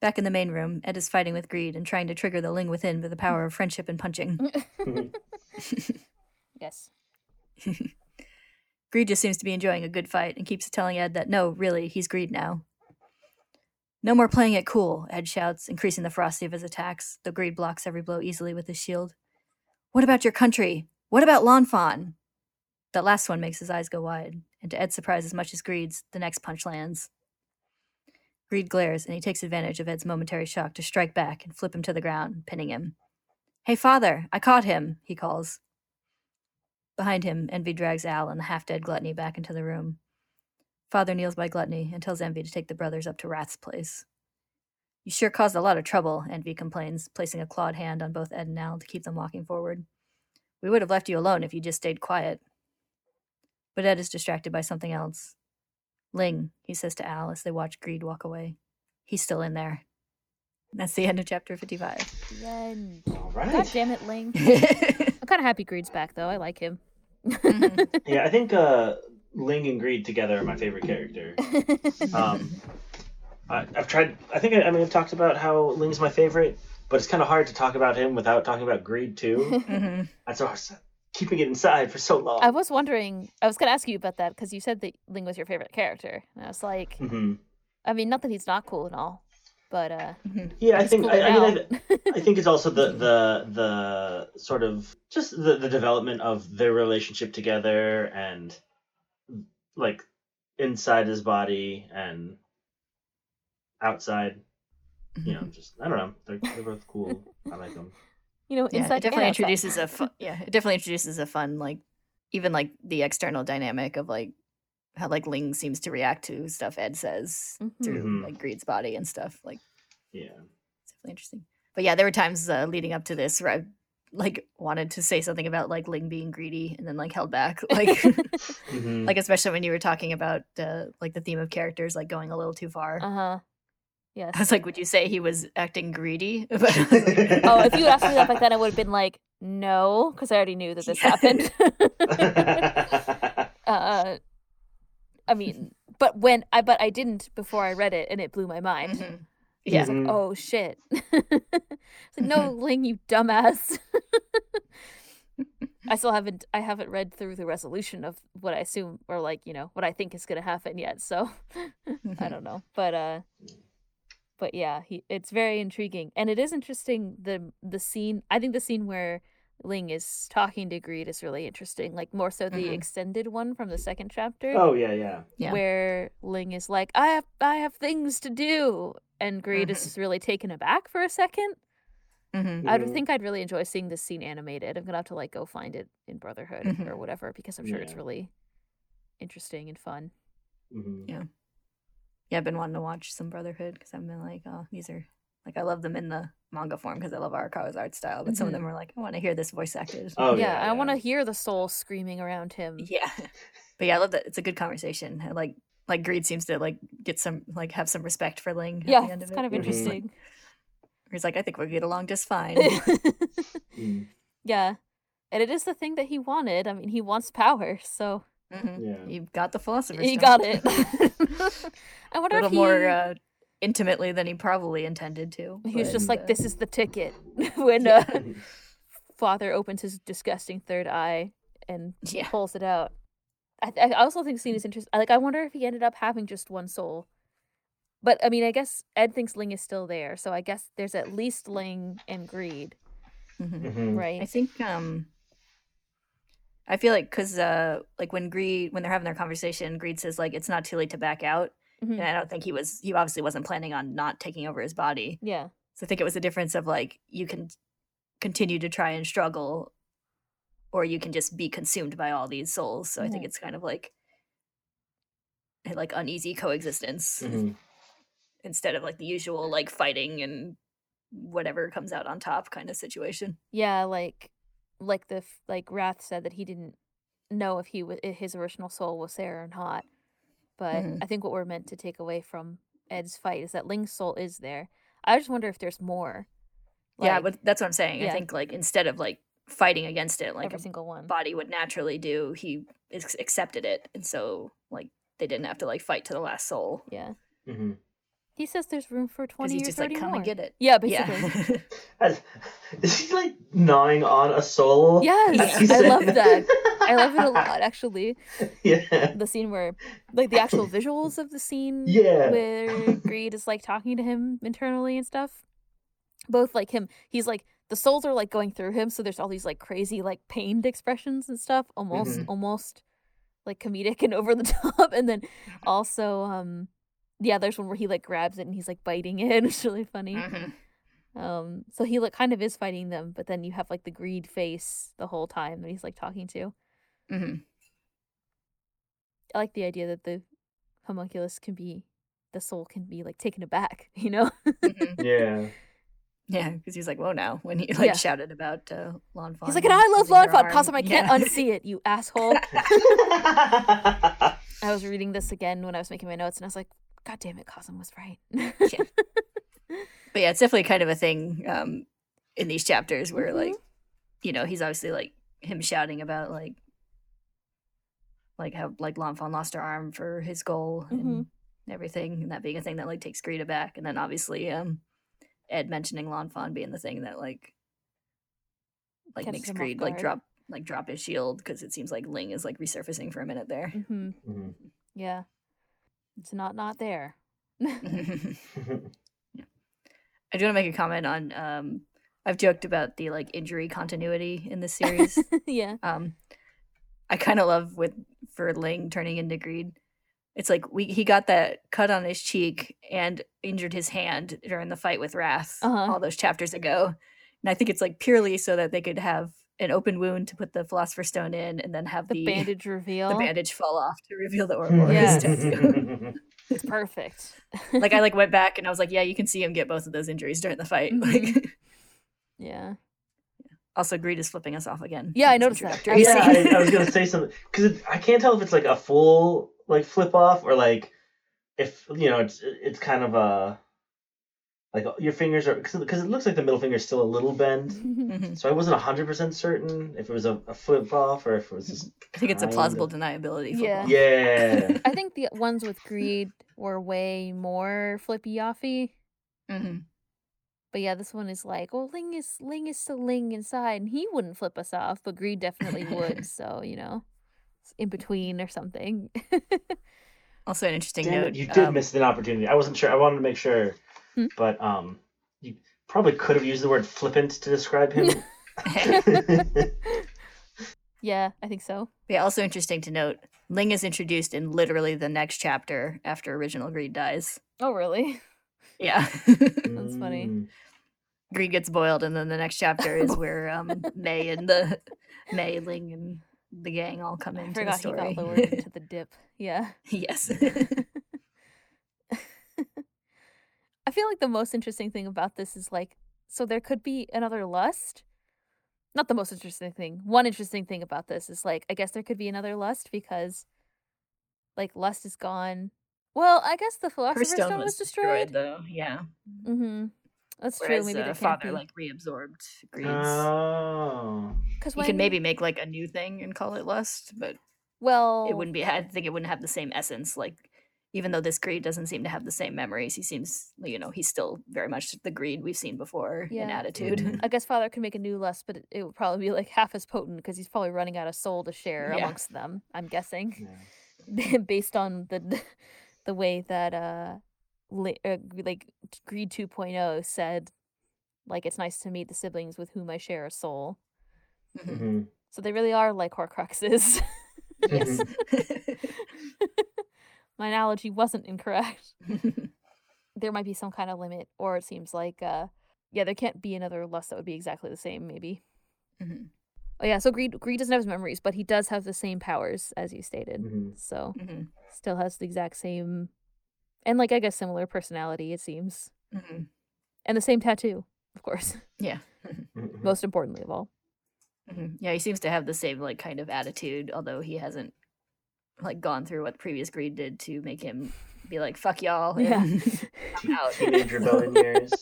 Back in the main room, Ed is fighting with Greed and trying to trigger the Ling within with the power of friendship and punching. yes. Greed just seems to be enjoying a good fight and keeps telling Ed that no, really, he's Greed now. No more playing it cool, Ed shouts, increasing the ferocity of his attacks, though Greed blocks every blow easily with his shield. What about your country? What about Lanfan? That last one makes his eyes go wide, and to Ed's surprise as much as Greed's, the next punch lands. Greed glares, and he takes advantage of Ed's momentary shock to strike back and flip him to the ground, pinning him. Hey, father, I caught him, he calls. Behind him, Envy drags Al and the half dead Gluttony back into the room. Father kneels by Gluttony and tells Envy to take the brothers up to Wrath's place. You sure caused a lot of trouble, Envy complains, placing a clawed hand on both Ed and Al to keep them walking forward. We would have left you alone if you just stayed quiet. But Ed is distracted by something else. Ling, he says to Al as they watch Greed walk away. He's still in there. That's the end of chapter 55. The end. All right. God damn it, Ling. I'm kind of happy Greed's back, though. I like him. Mhm. Yeah, I think uh, Ling and Greed together are my favorite character. Um, I, I've tried. I think I, I mean I've talked about how Ling's my favorite, but it's kind of hard to talk about him without talking about Greed too. Mhm. and so I was keeping it inside for so long. I was wondering, I was going to ask you about that because you said that Ling was your favorite character. And I was like, hmm I mean, not that he's not cool and all, but uh, Yeah, I think. cooler I, I mean. I, I think it's also the the the sort of just the, the development of their relationship together and like inside his body and outside. You know, just I don't know. They're, they're both cool. I like them. you know, Yeah, inside it definitely introduces a fun, yeah, it definitely introduces a fun like even like the external dynamic of like how like Ling seems to react to stuff Ed says Mhm. through Mhm. like Greed's body and stuff. Like Yeah. it's definitely interesting. But yeah, there were times uh, leading up to this where I like wanted to say something about like Ling being greedy and then like held back. Like Mhm. like especially when you were talking about uh, like the theme of characters like going a little too far. Uh huh. Yes. I was like, would you say he was acting greedy? oh, oh, if you asked me that back then, I would have been like, no, because I already knew that this Yeah. happened. uh, I mean, but when I but I didn't before I read it, and it blew my mind. Mhm. I Yeah. was like, oh shit. it's like, no, Ling, you dumbass. I still haven't I haven't read through the resolution of what I assume or like, you know, what I think is gonna happen yet, so I don't know. But uh but yeah, he it's very intriguing. And it is interesting the the scene I think the scene where Ling is talking to Greed is really interesting. Like more so the Mhm. extended one from the second chapter, Oh yeah, yeah. Yeah. where Ling is like, "I have I have things to do," and Greed Mhm. is really taken aback for a second. hmm I Mhm. would think I'd really enjoy seeing this scene animated. I'm gonna have to like go find it in Brotherhood Mhm. or whatever because I'm sure it's really interesting and fun. Mhm. Yeah. Yeah, I've been wanting to watch some Brotherhood because I've been like, oh, these are like I love them in the manga form because I love Arakawa's art style, but some of Mhm. them are like, I want to hear this voice acted. Oh yeah, yeah, I want to hear the soul screaming around him. Yeah. But yeah, I love that. It's a good conversation. I like like Greed seems to like get some like have some respect for Ling. At Yeah, the end it's of kind of it. Mhm. interesting. He's like, I think we'll get along just fine. Mm, yeah, and it is the thing that he wanted. I mean, he wants power, so Mhm. yeah. You got the philosopher's he Stone. got it. I wonder little if he, more uh, intimately than he probably intended to. he was just like, "This is the ticket." when uh, father opens his disgusting third eye and Yeah. pulls it out. I, th- I also think the scene is interesting. Like, I wonder if he ended up having just one soul. But I mean, I guess Ed thinks Ling is still there, so I guess there's at least Ling and Greed, Mhm. Mhm. right? I think um I feel like because uh like when Greed when they're having their conversation, Greed says like it's not too late to back out, Mhm. and I don't think he was he obviously wasn't planning on not taking over his body. Yeah, So I think it was a difference of like you can continue to try and struggle, or you can just be consumed by all these souls. So I think Mhm. it's kind of like like uneasy coexistence Mhm. instead of like the usual like fighting and whatever comes out on top kind of situation. yeah, like, like the like Wrath said that he didn't know if he was his original soul was there or not. But Mhm. I think what we're meant to take away from Ed's fight is that Ling's soul is there. I just wonder if there's more. yeah, but that's what I'm saying. yeah. I think like instead of like fighting against it, like every a single one. body would naturally do, he ex- accepted it, and so like they didn't have to like fight to the last soul Yeah, Mhm. He says there's room for twenty he's or just thirty like come more. and get it. Yeah, basically. Yeah. As- Is he like gnawing on a soul? Yes, As he I love that. I love it a lot, actually. Yeah. The scene where, like, the actual visuals of the scene Yeah. where Greed is like talking to him internally and stuff. Both like him, he's like the souls are like going through him, so there's all these like crazy like pained expressions and stuff, almost Mhm. almost like comedic and over the top. And then also, um, yeah, there's one where he like grabs it and he's like biting it. It's really funny. Mhm. Um, so he like kind of is fighting them, but then you have like the greed face the whole time that he's like talking to. Mhm. I like the idea that the homunculus can be the soul can be like taken aback, you know? Mhm. Yeah. Yeah, because he's like, "Whoa!" Now when he like Yeah. shouted about uh, Lawn He's like, and I love Lawn Fawn, Cosm, I can't unsee it, you asshole. I was reading this again when I was making my notes and I was like, God damn it, Cosm was right. yeah. But yeah, it's definitely kind of a thing um, in these chapters where, Mhm. like, you know, he's obviously like him shouting about like, like how like Lanfan lost her arm for his goal Mhm. and everything, and that being a thing that like takes Greed aback, and then obviously um, Ed mentioning Lanfan being the thing that like, like Catches makes him off Greed like drop like drop his shield because it seems like Ling is like resurfacing for a minute there. hmm Mhm. Yeah. It's not not there. I do want to make a comment on. Um, I've joked about the like injury continuity in this series. yeah. um, I kind of love with for Ling turning into Greed. It's like we he got that cut on his cheek and injured his hand during the fight with Wrath Uh-huh. all those chapters ago, and I think it's like purely so that they could have an open wound to put the Philosopher's Stone in, and then have The, the bandage reveal. the bandage fall off to reveal the Ouroboros Yes. tattoo. It's perfect. like I like went back and I was like, yeah, you can see him get both of those injuries during the fight. Like Mhm. yeah. Also, Greed is flipping us off again. Yeah, I in this noticed that. Yeah, yeah. I, I was gonna say something because I can't tell if it's like a full like flip off or like if you know it's it's kind of a like your fingers are because it looks like the middle finger is still a little bend. So I wasn't hundred percent certain if it was a, a flip off or if it was just. I think it's a plausible of- deniability. Yeah. football. Yeah. I think the ones with greed were way more flippy offy. Mhm. But yeah, this one is like, well, Ling is Ling is still Ling inside, and he wouldn't flip us off, but Greed definitely would. so you know, it's in between or something. Also, an interesting Damn note. it, you did um, miss an opportunity. I wasn't sure. I wanted to make sure, Hmm? but um, you probably could have used the word flippant to describe him. yeah, I think so. Yeah, also interesting to note, Ling is introduced in literally the next chapter after original Greed dies. Oh, really? Yeah. That's funny. Mm. Greed gets boiled, and then the next chapter is where um, May and the May, Ling, and the gang all come I into the forgot he story. got lowered into the dip. Yeah. yes. I feel like the most interesting thing about this is like, so there could be another lust. Not the most interesting thing. One interesting thing about this is like, I guess there could be another lust because, like, lust is gone. Well, I guess the philosopher's stone stone was was destroyed, destroyed. though. Yeah. Mm-hmm. That's Whereas true. Maybe uh, there can't father be. like reabsorbed Greed's. Oh. Because you can maybe make like a new thing and call it lust, but well, it wouldn't be. I think it wouldn't have the same essence. Like, even though this greed doesn't seem to have the same memories, he seems, you know, he's still very much the greed we've seen before in Yeah. attitude. Mhm. I guess father could make a new lust, but it, it would probably be like half as potent because he's probably running out of soul to share Yeah. amongst them. I'm guessing. Yeah. based on the the way that uh, uh like greed 2.0 said like it's nice to meet the siblings with whom i share a soul Mhm. Mhm. so they really are like horcruxes Yes. my analogy wasn't incorrect there might be some kind of limit or it seems like uh yeah there can't be another lust that would be exactly the same maybe Mhm. oh yeah so greed greed doesn't have his memories but he does have the same powers as you stated Mhm. so Mhm. still has the exact same and like i guess similar personality it seems Mhm. and the same tattoo of course Yeah. Mhm. most importantly of all Mhm. Yeah, he seems to have the same like kind of attitude, although he hasn't like gone through what previous greed did to make him be like "fuck y'all." and Yeah. I'm out. Teenage rebellion years.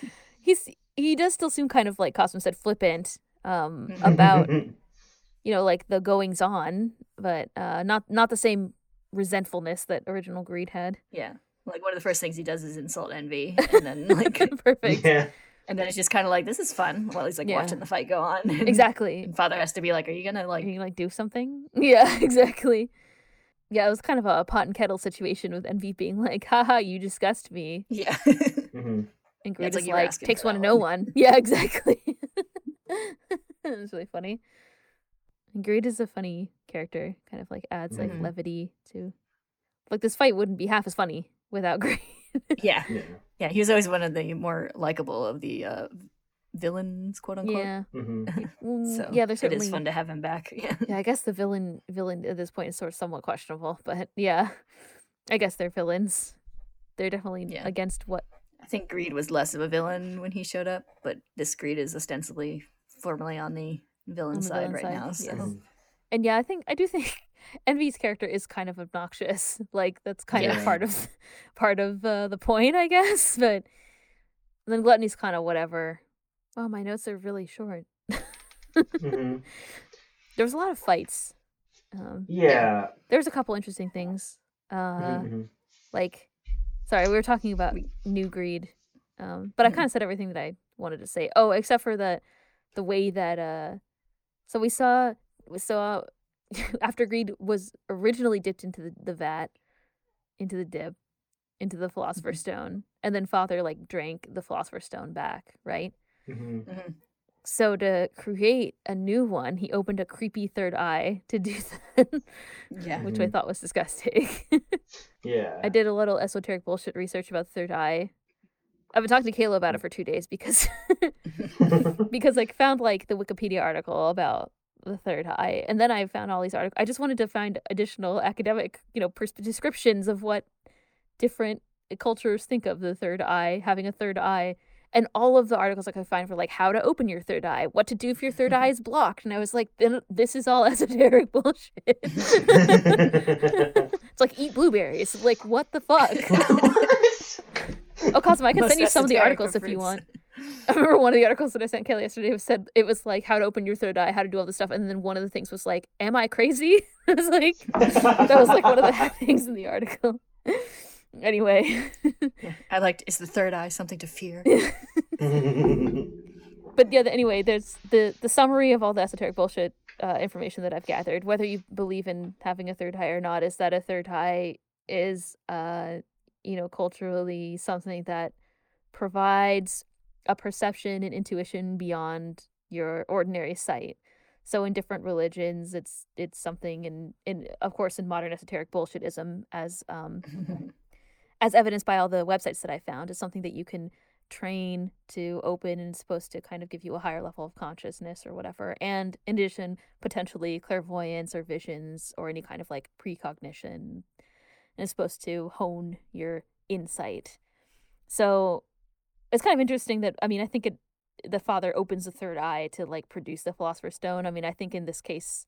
he's he does still seem kind of like Cosmo said flippant um Mhm. about you know like the goings on but uh not not the same resentfulness that original greed had yeah, like one of the first things he does is insult envy, and then like, perfect Yeah. and then it's just kind of like this is fun while he's like Yeah. watching the fight go on. And- exactly And father has to be like, "Are you gonna like?" Can you like do something yeah exactly yeah it was kind of a pot and kettle situation with envy being like haha you disgust me Yeah. Mhm. and greed it's like is you like takes one to that know one. one yeah exactly it's really funny and greed is a funny character kind of like adds like Mhm. levity to like this fight wouldn't be half as funny without greed yeah, Yeah. yeah. He was always one of the more likable of the uh, villains, quote unquote. yeah Mhm. Mm, So yeah there's it certainly is fun to have him back. Yeah. yeah i guess the villain villain at this point is sort of somewhat questionable but yeah i guess they're villains they're definitely Yeah. against what I think Greed was less of a villain when he showed up, but this Greed is ostensibly formally on the villain On the side villain right side, now. So yes. And yeah i think i do think envy's character is kind of obnoxious like that's kind of part of part of uh, the point i guess but then gluttony's kind of whatever oh my notes are really short Mhm. there was a lot of fights um Yeah. there was a couple interesting things uh Mhm, mhm. like sorry we were talking about new greed um but i Mhm. kind of said everything that i wanted to say oh except for the the way that uh so we saw we saw after greed was originally dipped into the, the vat into the dip into the philosopher's stone and then father like drank the philosopher's stone back right Mhm. Mhm. so to create a new one he opened a creepy third eye to do that yeah. which i Mhm. thought was disgusting Yeah. I did a little esoteric bullshit research about the third eye. I've been talking to Kayla about it for two days because because I found like the Wikipedia article about the third eye, and then I found all these articles. I just wanted to find additional academic, you know, pers- descriptions of what different cultures think of the third eye, having a third eye, and all of the articles I could find were like how to open your third eye, what to do if your third eye is blocked, and I was like, then this is all esoteric bullshit. it's like eat blueberries. Like what the fuck? Oh, Cosmo, I can Most send you some of the articles of if you want. I remember one of the articles that I sent Kelly yesterday was said it was like how to open your third eye, how to do all this stuff, and then one of the things was like, "Am I crazy?" I was like, that was like one of the things in the article. Anyway, I liked is the third eye something to fear? but yeah, the- anyway, there's the the summary of all the esoteric bullshit uh, information that I've gathered. Whether you believe in having a third eye or not, is that a third eye is, uh, you know, culturally something that provides a perception and intuition beyond your ordinary sight. So in different religions, it's it's something, in in of course in modern esoteric bullshitism, as um as evidenced by all the websites that I found, is something that you can train to open and supposed to kind of give you a higher level of consciousness or whatever. And in addition, potentially clairvoyance or visions or any kind of like precognition. And it's supposed to hone your insight. So it's kind of interesting that I mean, I think it the father opens the third eye to like produce the philosopher's stone. I mean, I think in this case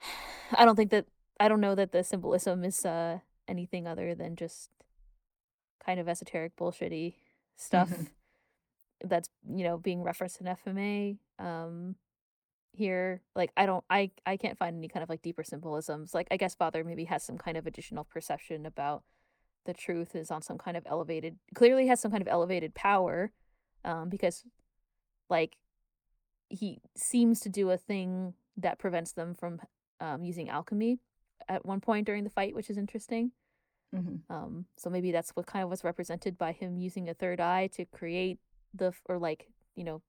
I don't think that I don't know that the symbolism is uh anything other than just kind of esoteric bullshitty stuff Mhm. that's you know being referenced in FMA um here. Like I don't I I can't find any kind of like deeper symbolisms. Like I guess father maybe has some kind of additional perception about the truth is on some kind of elevated clearly has some kind of elevated power um because like he seems to do a thing that prevents them from um using alchemy at one point during the fight which is interesting Mhm. um, so maybe that's what kind of was represented by him using a third eye to create the or like you know,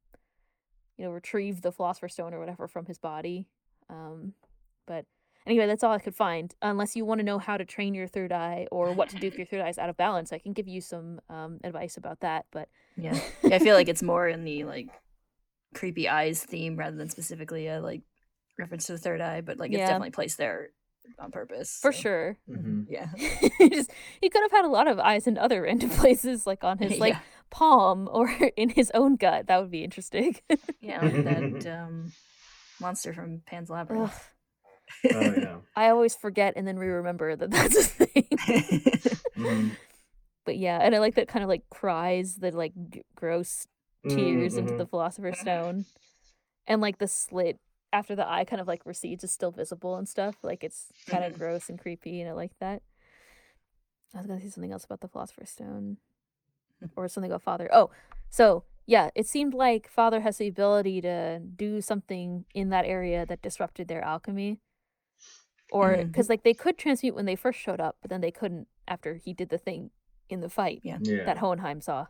you know, retrieve the philosopher's stone or whatever from his body. Um, but anyway, that's all I could find. Unless you want to know how to train your third eye or what to do if your third eye is out of balance, I can give you some um, advice about that. But Yeah. yeah, I feel like it's more in the like creepy eyes theme rather than specifically a like reference to the third eye, but like it's Yeah. definitely placed there on purpose. for so- sure, Mhm. Yeah. Just, he could have had a lot of eyes in other random places, like on his like yeah. palm or in his own gut. That would be interesting. Yeah, like that um monster from Pan's Ugh. Labyrinth. Oh yeah. I always forget and then re-remember that that's a thing. Mhm. but yeah, and I like that kind of like cries, the like g- gross tears into Mhm. the philosopher's stone, and like the slit after the eye kind of like recedes is still visible and stuff. Like it's kind of Mhm. gross and creepy, and I like that. I was gonna say something else about the philosopher's stone, or something about father. Oh, so yeah, it seemed like father has the ability to do something in that area that disrupted their alchemy. Or because like they could transmute when they first showed up, but then they couldn't after he did the thing in the fight Yeah. Yeah. that Hohenheim saw,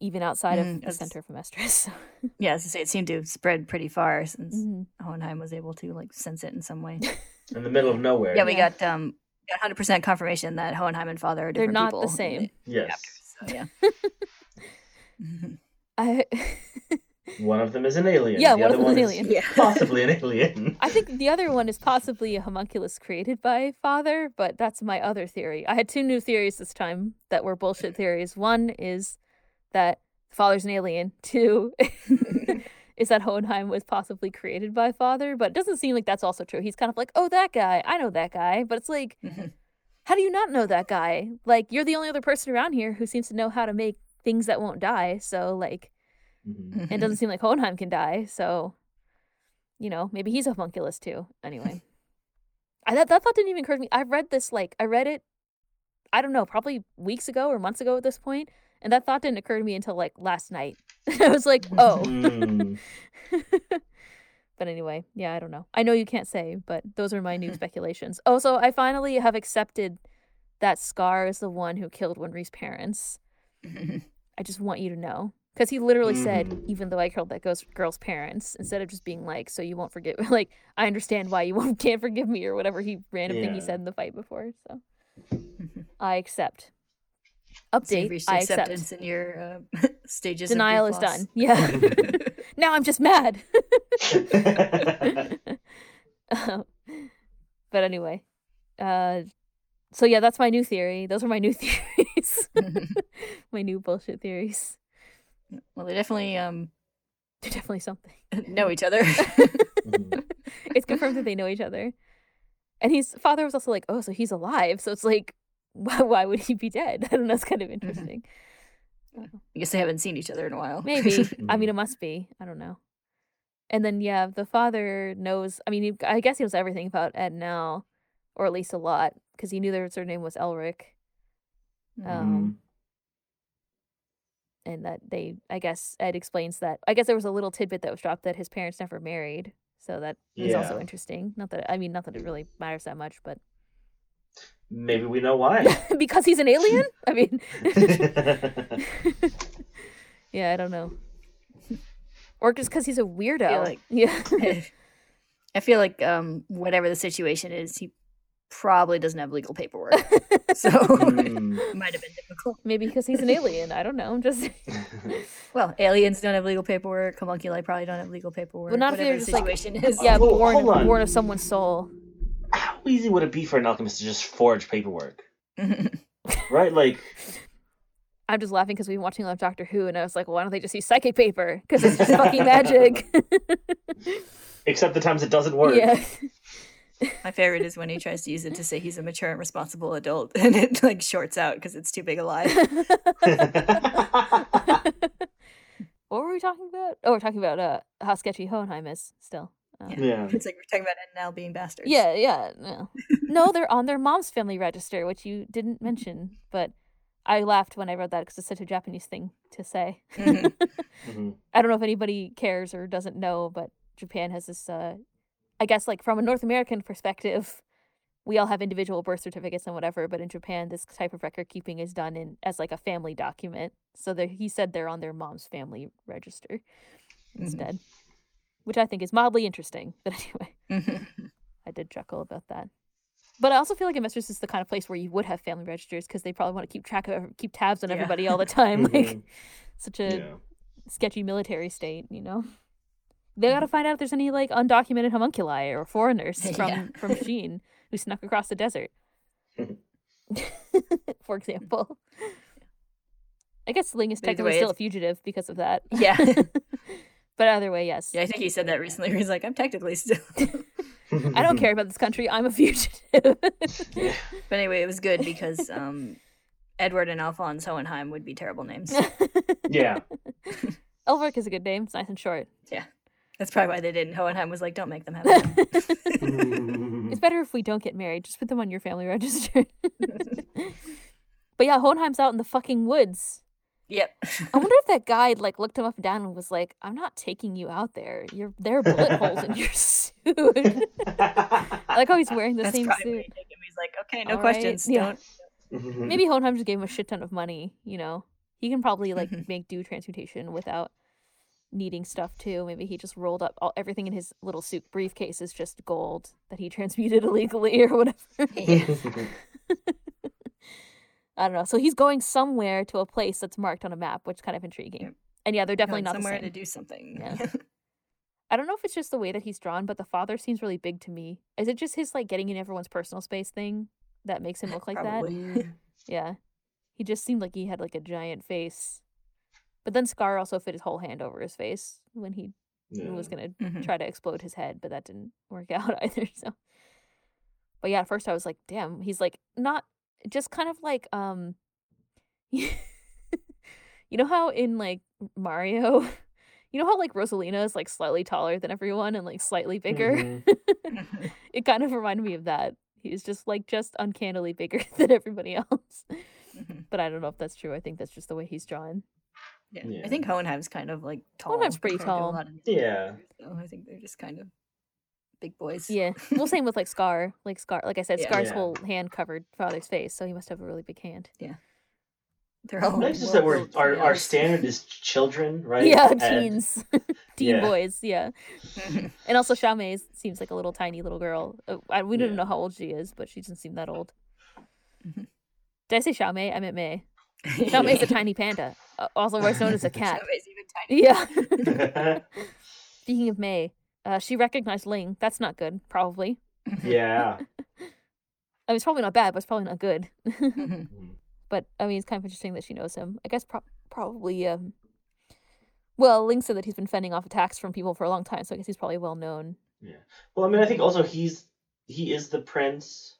even outside Mhm, of the center of Amestris. yeah, as I say, it seemed to have spread pretty far since Mhm. Hohenheim was able to like sense it in some way. In the middle of nowhere. Yeah, we Yeah. got um got hundred percent confirmation that Hohenheim and Father are They're not people. the in same. Yes. So yeah. Mhm. I One of them is an alien. Yeah, the one other of them is an is alien. yeah. Possibly an alien. I think the other one is possibly a homunculus created by Father, but that's my other theory. I had two new theories this time that were bullshit theories. One is that Father's an alien. Two is that Hohenheim was possibly created by Father, but it doesn't seem like that's also true. He's kind of like, oh, that guy, I know that guy, but it's like, Mhm. how do you not know that guy? Like, you're the only other person around here who seems to know how to make things that won't die. So, like, Mhm. it doesn't seem like Hohenheim can die. So, you know, maybe he's a homunculus too. Anyway, I that that thought didn't even occur to me. I read this like I read it, I don't know, probably weeks ago or months ago at this point, and that thought didn't occur to me until like last night. I was like, oh. Mm. but anyway, yeah, I don't know. I know you can't say, but those are my new speculations. Oh, so I finally have accepted that Scar is the one who killed Winry's parents. I just want you to know. Because he literally said, Mhm. even though I killed that ghost girl's parents, instead of just being like, so you won't forget, like, I understand why you won't, can't forgive me or whatever he random thing he said in the fight before. So. I accept. So you've Update, reached I acceptance accept. in your uh, stages. of Denial grief is done. Yeah. now I'm just mad. Um, but anyway, uh, so yeah, that's my new theory. Those are my new theories. my new bullshit theories. well, they definitely um They're definitely something. know each other. It's confirmed that they know each other. And his father was also like, oh, so he's alive. So it's like, why, why would he be dead? I don't know. It's kind of interesting. I guess they haven't seen each other in a while. Maybe. I mean, it must be. I don't know. And then, yeah, the father knows. I mean, he, I guess he knows everything about Ed now, or at least a lot, because he knew their surname was Elric. Um, and that they, I guess, Ed explains that. I guess there was a little tidbit that was dropped that his parents never married. So that is also interesting. Not that, I mean, not that it really matters that much, but Maybe we know why. because he's an alien? I mean, yeah, I don't know. or just because he's a weirdo. like- yeah. I feel like um, whatever the situation is, he probably doesn't have legal paperwork, so Mm. might have been difficult. Maybe because he's an alien. I don't know. I'm just Well, aliens don't have legal paperwork. Homunculi probably don't have legal paperwork. Well, not if whatever they're the just, like- situation is. yeah, Whoa, born born of someone's soul. How easy would it be for an alchemist to just forge paperwork? Right? Like, I'm just laughing because we've been watching a lot of Doctor Who, and I was like, well, why don't they just use psychic paper? Because it's just fucking magic. except the times it doesn't work. yeah. My favorite is when he tries to use it to say he's a mature and responsible adult, and it like shorts out because it's too big a lie. what were we talking about? Oh, we're talking about uh, how sketchy Hohenheim is still. Yeah. yeah. It's like we're talking about NL being bastards. Yeah, yeah. No. no, they're on their mom's family register, which you didn't mention. But I laughed when I read that because it's such a Japanese thing to say. Mhm. Mhm. I don't know if anybody cares or doesn't know, but Japan has this, uh, I guess, like from a North American perspective, we all have individual birth certificates and whatever, but in Japan, this type of record keeping is done in as like a family document. So they he said they're on their mom's family register instead, which I think is mildly interesting. But anyway. Mhm. I did chuckle about that. But I also feel like Amestris is the kind of place where you would have family registers because they probably want to keep track of, keep tabs on Yeah. everybody all the time. Like Mhm. such a Yeah. sketchy military state, you know. They got to find out if there's any like undocumented homunculi or foreigners from Yeah. from Xing who snuck across the desert, for example. I guess Ling is Either technically still a fugitive because of that. Yeah. But either way, yes. yeah, I think he said that recently. Where he's like, I'm technically still. I don't care about this country. I'm a fugitive. Yeah. But anyway, it was good because um, Edward and Alphonse Hohenheim would be terrible names. Yeah. Elric is a good name. It's nice and short. Yeah. That's probably why they didn't. Hohenheim was like, don't make them have that. It's better if we don't get married. Just put them on your family register. but yeah, Hohenheim's out in the fucking woods. Yep. I wonder if that guy like looked him up and down and was like, "I'm not taking you out there. You're there are bullet holes in your suit." I like how he's wearing the That's same probably what suit. He's like, okay, no All right, questions. yeah. Don't. Mm-hmm. Maybe Hohenheim just gave him a shit ton of money. You know, he can probably like make do transmutation without needing stuff too. Maybe he just rolled up all everything in his little suit briefcase is just gold that he transmuted illegally or whatever. Yeah. I don't know. So he's going somewhere to a place that's marked on a map, which is kind of intriguing. Yep. And yeah, they're definitely Going not the somewhere same. to do something. Yeah. I don't know if it's just the way that he's drawn, but the father seems really big to me. Is it just his like getting in everyone's personal space thing that makes him look like that? Yeah. He just seemed like he had like a giant face. But then Scar also fit his whole hand over his face when he Yeah. was gonna Mhm. try to explode his head, but that didn't work out either. So, but yeah, at first I was like, damn, he's like not just kind of like um, you know how in like Mario, you know how like Rosalina is like slightly taller than everyone and like slightly bigger. Mhm. Mhm. it kind of reminded me of that. He's just like just uncannily bigger than everybody else. Mhm. But I don't know if that's true. I think that's just the way he's drawn. Yeah. Yeah. I think Hohenheim's kind of like tall. Hohenheim's pretty compared to a tall. lot of the Yeah. So I think they're just kind of big boys. Yeah. Well, same with like Scar. Like Scar, like I said, Yeah. Scar's Yeah. whole hand covered father's face, so he must have a really big hand. Yeah. They're all. Nice just that we're, our, our standard is children, right? Yeah, And- teens, teen Yeah. boys. Yeah, and also Xiaomei is- seems like a little tiny little girl. Uh, I, we don't Yeah. know how old she is, but she doesn't seem that old. Mhm. Did I say Xiaomei? I meant May. Xiaomei's a tiny panda, uh, also otherwise known as a cat. Xiaomei's even tiny. Yeah. Speaking of May, uh, she recognized Ling. That's not good. Probably. yeah. I mean, it's probably not bad, but it's probably not good. Mhm. but I mean, it's kind of interesting that she knows him. I guess pro- probably. Um, well, Ling said that he's been fending off attacks from people for a long time, so I guess he's probably well known. Yeah. Well, I mean, I think also he's he is the prince.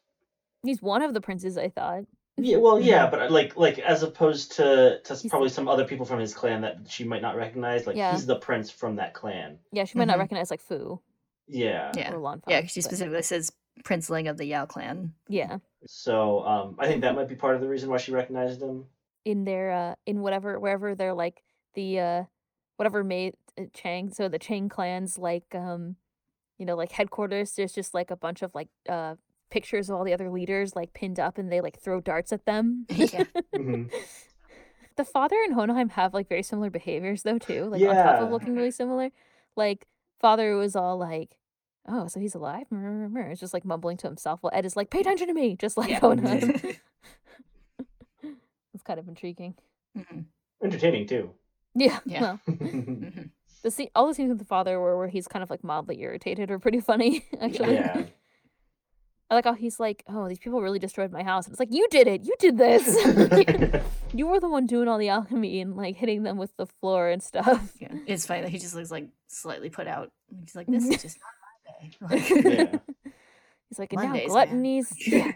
He's one of the princes, I thought. Yeah, well, yeah, but uh, like like as opposed to to He's- probably some other people from his clan that she might not recognize. Like Yeah. he's the prince from that clan. Yeah, she might not Mhm. recognize like Fu Yeah. Yeah. or Yeah, Fa, 'cause she but- specifically says Prince Ling of the Yao clan. Yeah, So um, I think that might be part of the reason why she recognized him. in their uh, in whatever wherever they're like the uh, whatever made uh, Chang. So the Chang clans like um, you know, like headquarters. There's just like a bunch of like uh pictures of all the other leaders like pinned up, and they like throw darts at them. yeah. Mhm. the father and Hohenheim have like very similar behaviors though too. Like on top of looking really similar. Like father was all like, "Oh, so he's alive." It's just like mumbling to himself. While Ed is like, "Pay attention to me," just like Yeah. Hohenheim. it's kind of intriguing. Mhm. Entertaining too. Yeah. Yeah. Well, Mhm. the scene, all the scenes with the father were where he's kind of like mildly irritated are pretty funny. Actually, yeah. I like how he's like, "Oh, these people really destroyed my house." And it's like, "You did it. You did this. you were the one doing all the alchemy and like hitting them with the floor and stuff." Yeah, it's funny that he just looks like slightly put out. He's like, "This is just not my day." yeah. He's like, and Mondays, now gluttony's yeah.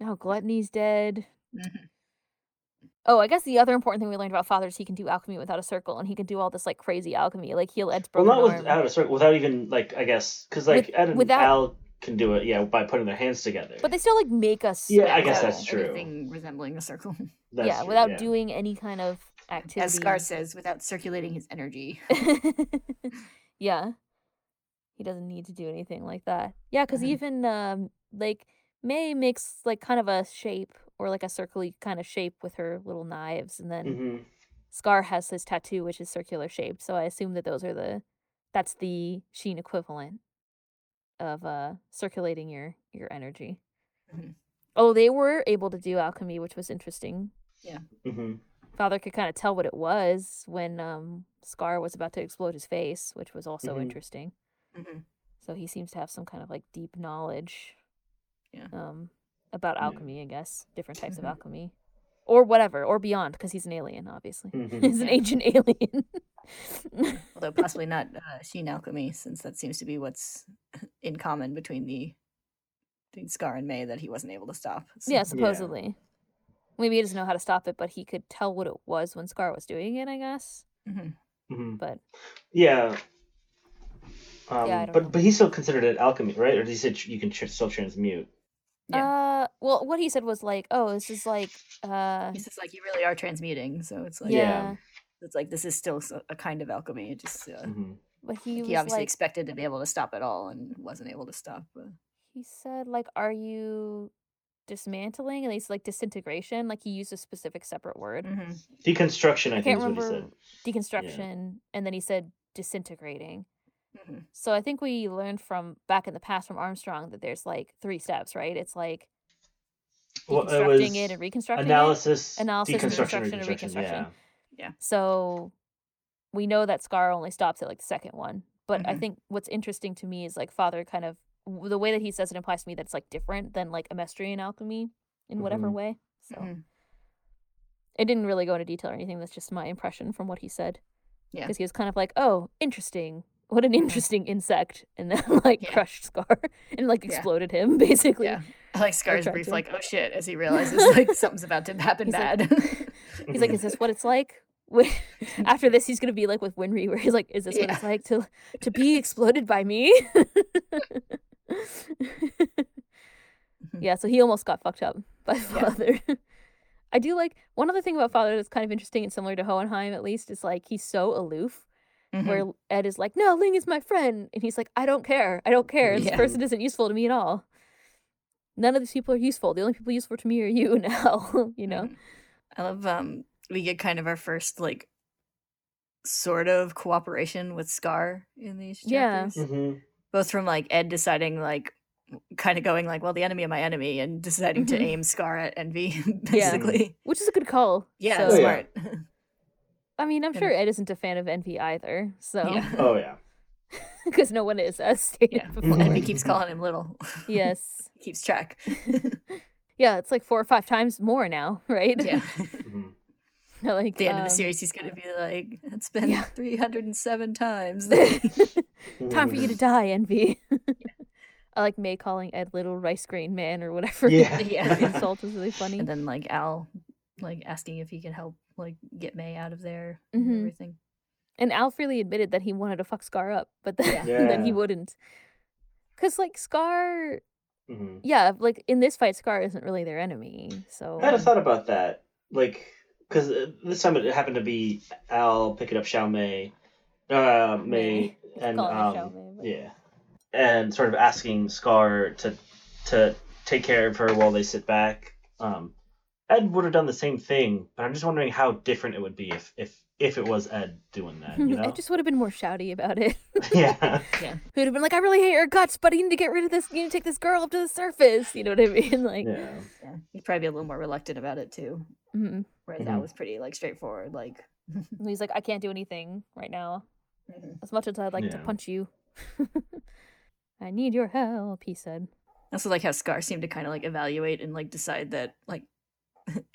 now gluttony's dead. Mhm. Oh, I guess the other important thing we learned about Father is he can do alchemy without a circle, and he can do all this like crazy alchemy, like heal Ed's Well, not arm. without a circle, without even like I guess because like With- Ed and without- Al can do it, yeah, by putting their hands together. But they still like make us. Yeah, I guess that's true. Anything resembling a circle, That's yeah, true, without yeah. doing any kind of activity. as Scar says, without circulating his energy. yeah, he doesn't need to do anything like that. Yeah, because Mhm. even um, like May makes like kind of a shape or like a circly kind of shape with her little knives, and then hmm Scar has his tattoo, which is circular shaped. So I assume that those are the that's the Xing equivalent of uh circulating your your energy. Mhm. Oh, they were able to do alchemy, which was interesting. hmm Father could kind of tell what it was when um Scar was about to explode his face, which was also Mhm. interesting. Mhm. So he seems to have some kind of like deep knowledge. Yeah. Um about Yeah. alchemy, I guess. Different types of alchemy. Or whatever, or beyond, because he's an alien, obviously. hmm He's an ancient alien. Although possibly not uh, Xing alchemy, since that seems to be what's in common between the between Scar and May that he wasn't able to stop. so- yeah, supposedly. Maybe he doesn't know how to stop it, but he could tell what it was when Scar was doing it, I guess. Mhm. hmm But Yeah. Um, Yeah, but know. but he still considered it alchemy, right? Or did he said you can tr- still transmute? uh well what he said was like, oh, this is like uh It's just like you really are transmuting, so it's like yeah. Yeah. it's like this is still a kind of alchemy. It just uh, hmm But he was he obviously like expected to be able to stop it all and wasn't able to stop. But he said like are you dismantling and he's like disintegration like he used a specific separate word Mhm. Deconstruction, I, I think, can't is what he remember said. deconstruction and then he said disintegrating Mhm. so i think we learned from back in the past from armstrong that there's like three steps right it's like Well, deconstructing it it, was and reconstructing it analysis, Analysis, deconstruction, deconstruction, and reconstruction. Yeah. yeah. So we know that Scar only stops at like the second one. But I Mhm. think what's interesting to me is like Father kind of the way that he says it implies to me that it's like different than like a Amestrian alchemy in whatever Mhm. way. So Mhm. it didn't really go into detail or anything. That's just my impression from what he said. Yeah. Because he was kind of like, oh, interesting. What an interesting insect. And then like Yeah. crushed Scar and like Yeah. exploded him basically. Yeah, I like Scar's brief, like oh shit, as he realizes like something's about to happen He's like- bad. He's like, is this what it's like? After this, he's gonna be like with Winry, where he's like, "Is this what it's like to to be exploded by me?" yeah, so he almost got fucked up by father. I do like one other thing about father that's kind of interesting and similar to Hohenheim, at least, is like he's so aloof. Mhm. Where Ed is like, "No, Ling is my friend," and he's like, "I don't care. I don't care. This Yeah. person isn't useful to me at all. None of these people are useful. The only people useful to me are you now. you know." Mhm. I love um we get kind of our first like sort of cooperation with Scar in these Yeah. chapters. hmm Both from like Ed deciding like kind of going like, well, the enemy of my enemy and deciding to Mhm. aim Scar at Envy, Yeah. basically. Which is a good call. Yeah, So- Oh, yeah. smart. I mean, I'm sure Ed isn't a fan of Envy either. So, Yeah. Oh yeah. because no one is, as stated Yeah. before. Envy keeps calling him little. yes. He keeps track. Yeah, it's like four or five times more now, right? yeah. hmm like the end of the um, series, he's going to be like, it's been Yeah. 307 times. Time for you to die, Envy. I like May calling Ed little rice grain man or whatever. Yeah. Yeah. the insult was really funny. and then like Al, like asking if he can help, like get May out of there Mhm. and everything. And Al freely admitted that he wanted to fuck Scar up, but then, Yeah. then he wouldn't. Cause like Scar, hmm yeah, like in this fight, Scar isn't really their enemy. So I had a thought about that, like, because this time it happened to be Al picking up Xiao Mei, uh, Mei, Mei. and um, Xiao Mei, but- yeah, and sort of asking Scar to to take care of her while they sit back. Um, Ed would have done the same thing, but I'm just wondering how different it would be if if if it was Ed doing that. You know? I just would have been more shouty about it. yeah. Yeah. He would have been like, I really hate your guts, but you need to get rid of this. You need to take this girl up to the surface. You know what I mean? Like, Yeah. Yeah. He'd probably be a little more reluctant about it too. mhm. Whereas Mhm. Al was pretty like straightforward. Like, he's like, I can't do anything right now. Mhm. As much as I'd like to punch you, I need your help. He said. I also like how Scar seemed to kind of like evaluate and like decide that like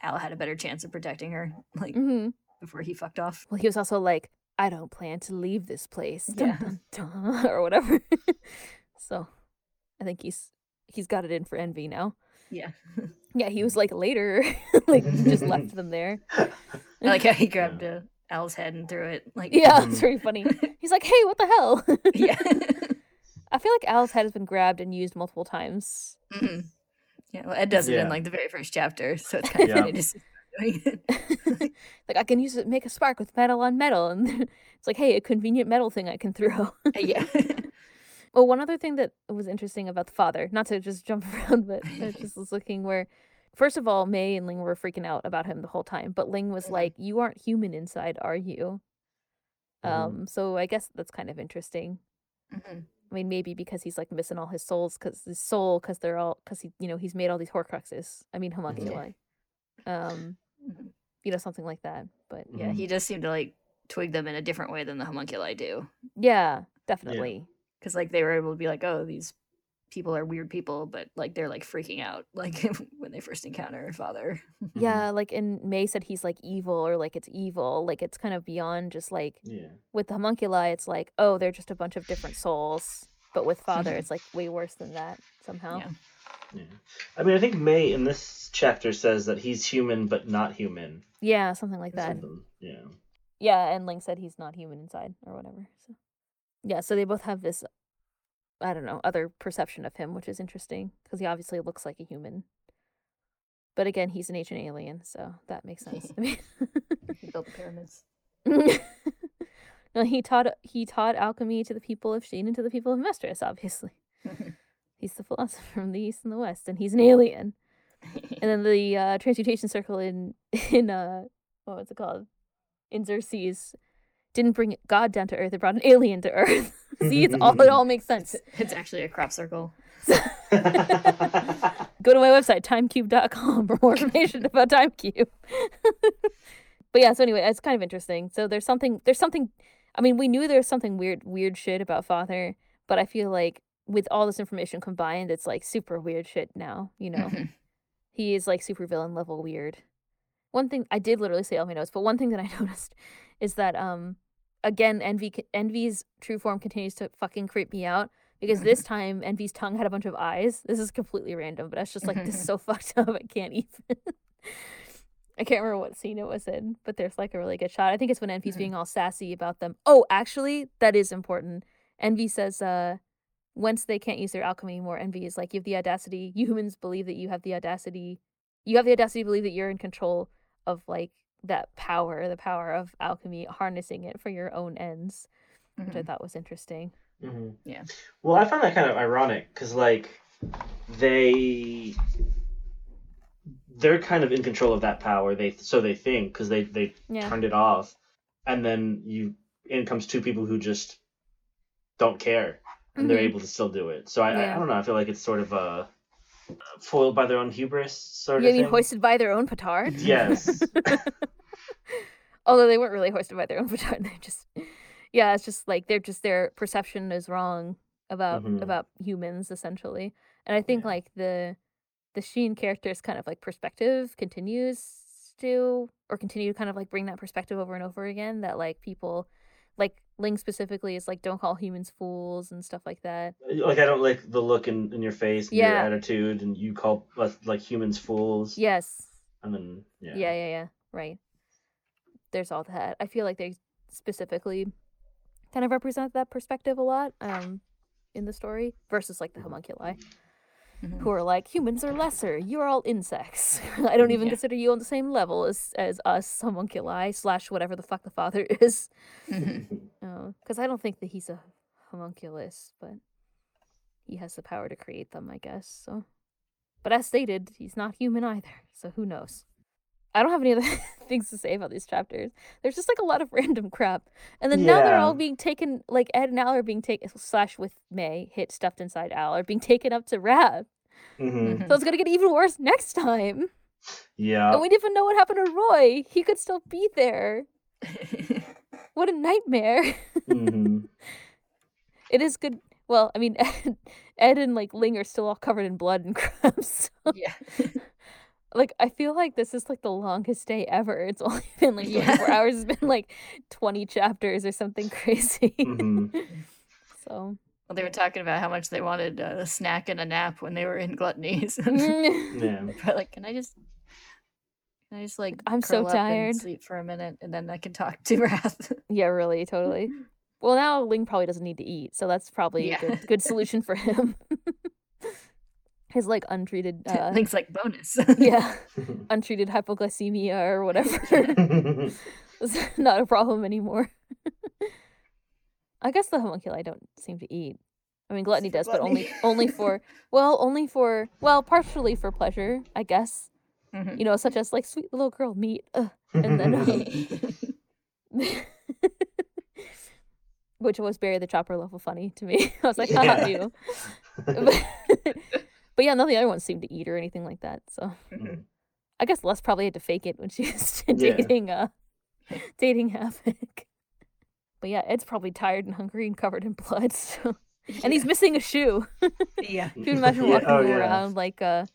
Al had a better chance of protecting her like hmm before he fucked off. Well, he was also like, I don't plan to leave this place, Yeah. dun, dun, or whatever. so, I think he's he's got it in for envy now. Yeah. Yeah, he was like later, like just left them there. I like how he grabbed uh, Al's head and threw it. Like, Yeah, it's very funny. He's like, "Hey, what the hell?" yeah. I feel like Al's head has been grabbed and used multiple times. Mhm. Yeah. Well, Ed does it in like the very first chapter, so it's kind of Yeah. funny to see him doing it. like I can use it, make a spark with metal on metal, and it's like, hey, a convenient metal thing I can throw. yeah. well, one other thing that was interesting about the father, not to just jump around, but I just was looking where, first of all, May and Ling were freaking out about him the whole time, but Ling was Mhm. like, "You aren't human inside, are you?" Mhm. Um, so I guess that's kind of interesting. Mhm. I mean, maybe because he's like missing all his souls, because his soul, because they're all, because he, you know, he's made all these Horcruxes. I mean, homunculi. Um, you know, something like that. But Yeah, he does seem to like twig them in a different way than the homunculi do. yeah, definitely. Because like they were able to be like, oh, these people are weird people, but like they're like freaking out like when they first encounter her father. Yeah, like and May said he's like evil or like it's evil. Like it's kind of beyond just like Yeah. with the homunculi, it's like, oh, they're just a bunch of different souls. But with father, it's like way worse than that somehow. Yeah. Yeah. I mean, I think May in this chapter says that he's human but not human. Yeah, something like that. something. Yeah. Yeah, and Ling said he's not human inside or whatever. So yeah, so they both have this I don't know, other perception of him, which is interesting because he obviously looks like a human. But again, he's an ancient alien, so that makes sense to me. He built the pyramids. no, he taught he taught alchemy to the people of Xing and to the people of Amestris, obviously. He's the philosopher from the east and the west, and he's an alien. And then the uh, transmutation circle in in uh what was it called? In Xerxes didn't bring God down to Earth; it brought an alien to Earth. See, it's all it all makes sense. it's actually a crop circle. Go to my website timecube.com for more information about timecube. but yeah, so anyway, it's kind of interesting. So there's something there's something I mean, we knew there was something weird weird shit about father, but I feel like with all this information combined, it's like super weird shit now, you know. Mhm. he is like super villain level weird. One thing I did literally say all my notes, but one thing that I noticed is that um again envy envy's true form continues to fucking creep me out because this time envy's tongue had a bunch of eyes. This is completely random, but I was just like this is so fucked up. I can't even. I can't remember what scene it was in, but there's like a really good shot. I think it's when Envy's Mhm. being all sassy about them. Oh, actually, that is important. Envy says, uh, once they can't use their alchemy anymore, Envy is like, you have the audacity. You humans believe that you have the audacity. You have the audacity to believe that you're in control of like that power, the power of alchemy, harnessing it for your own ends, which I Mhm. thought was interesting. Mhm. Yeah. Well, I find that kind of ironic because, like, they they're kind of in control of that power. They so they think because they they Yeah. turned it off, and then you in comes two people who just don't care, and they're Mhm. able to still do it. So I, I, Yeah. I don't know. I feel like it's sort of uh, foiled by their own hubris, sort You of mean thing. hoisted by their own petard? Yes. Although they weren't really hoisted by their own petard. They're just, yeah, it's just like they're just their perception is wrong about Mhm. about humans essentially. And I think Yeah. like the the Xing character's kind of like perspective continues to or continue to kind of like bring that perspective over and over again that like people like Ling specifically is like don't call humans fools and stuff like that. like I don't like the look in, in your face, and Yeah. your attitude, and you call us like humans fools. Yes. And then yeah. Yeah, yeah, yeah. Right. There's all that. I feel like they specifically kind of represent that perspective a lot um in the story versus like the homunculi Mhm. who are like humans are lesser. You're all insects. I don't even Yeah. consider you on the same level as as us homunculi slash whatever the fuck the father is. Because I don't think that he's a homunculus, but he has the power to create them, I guess. So, but as stated, he's not human either. So who knows? I don't have any other things to say about these chapters. There's just like a lot of random crap, and then now they're all being taken. Like Ed and Al are being taken slash with May hit stuffed inside Al are being taken up to Wrath. hmm So it's gonna get even worse next time. Yeah. And we didn't even know what happened to Roy. He could still be there. What a nightmare. hmm It is good. Well, I mean, Ed, Ed and like Ling are still all covered in blood and crumbs. So, yeah. Like, I feel like this is like the longest day ever. It's only been like Yeah. hours. It's been like 20 chapters or something crazy. hmm so, Well, they were talking about how much they wanted a snack and a nap when they were in Gluttony's. Yeah. But like, can I just, can I just like, I'm so curl up and tired. sleep for a minute, and then I can talk to Wrath. yeah, really, totally. Well, now Ling probably doesn't need to eat, so that's probably Yeah. a good, good solution for him. His like untreated, uh, Ling's like bonus. yeah, untreated hypoglycemia or whatever. It's not a problem anymore. I guess the homunculi don't seem to eat. I mean, gluttony for does, but only only for well, only for well, partially for pleasure, I guess. Mhm. You know, such as like sweet little girl meat, ugh, and then um, which was Barry the Chopper level funny to me. I was like, haha, Yeah. you. But, but yeah, none of the other ones seemed to eat or anything like that. So Mhm. I guess Les probably had to fake it when she was Yeah. dating uh dating Havoc. But yeah, Ed's probably tired and hungry and covered in blood. So. And he's missing a shoe. yeah. If you imagine Yeah, walking oh, yeah. around like uh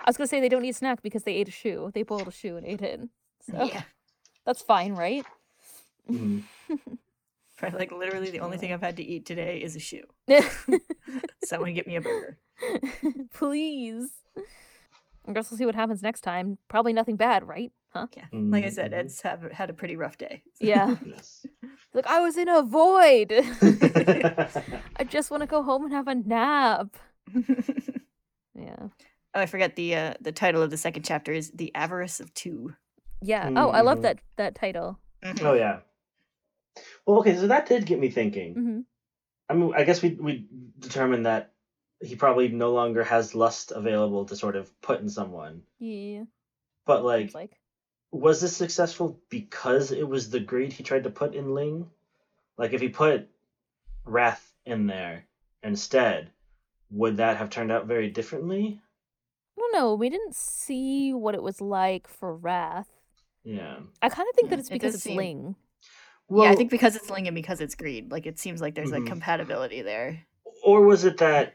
I was gonna say they don't need a snack because they ate a shoe. They boiled a shoe and ate it. So Yeah. that's fine, right? Probably like literally the only thing I've had to eat today is a shoe. Someone get me a burger. Please. I guess we'll see what happens next time. Probably nothing bad, right? Huh? Yeah. Like I said. Ed's have, had a pretty rough day. Yeah. Yes. Like I was in a void. I just want to go home and have a nap. Yeah. Oh, I forgot the uh, the title of the second chapter is "The Avarice of Two." Yeah. Oh, I love Mhm. that that title. oh yeah. Well, okay, so that did get me thinking. hmm I mean, I guess we we determined that he probably no longer has lust available to sort of put in someone. Yeah. But like, like. was this successful because it was the greed he tried to put in Ling? Like, if he put Wrath in there instead, would that have turned out very differently? I don't. We didn't see what it was like for Wrath. Yeah. I kind of think that it's because does it's seem- Ling. Well, yeah, I think because it's Ling and because it's greed, like it seems like there's like Mhm. compatibility there. or was it that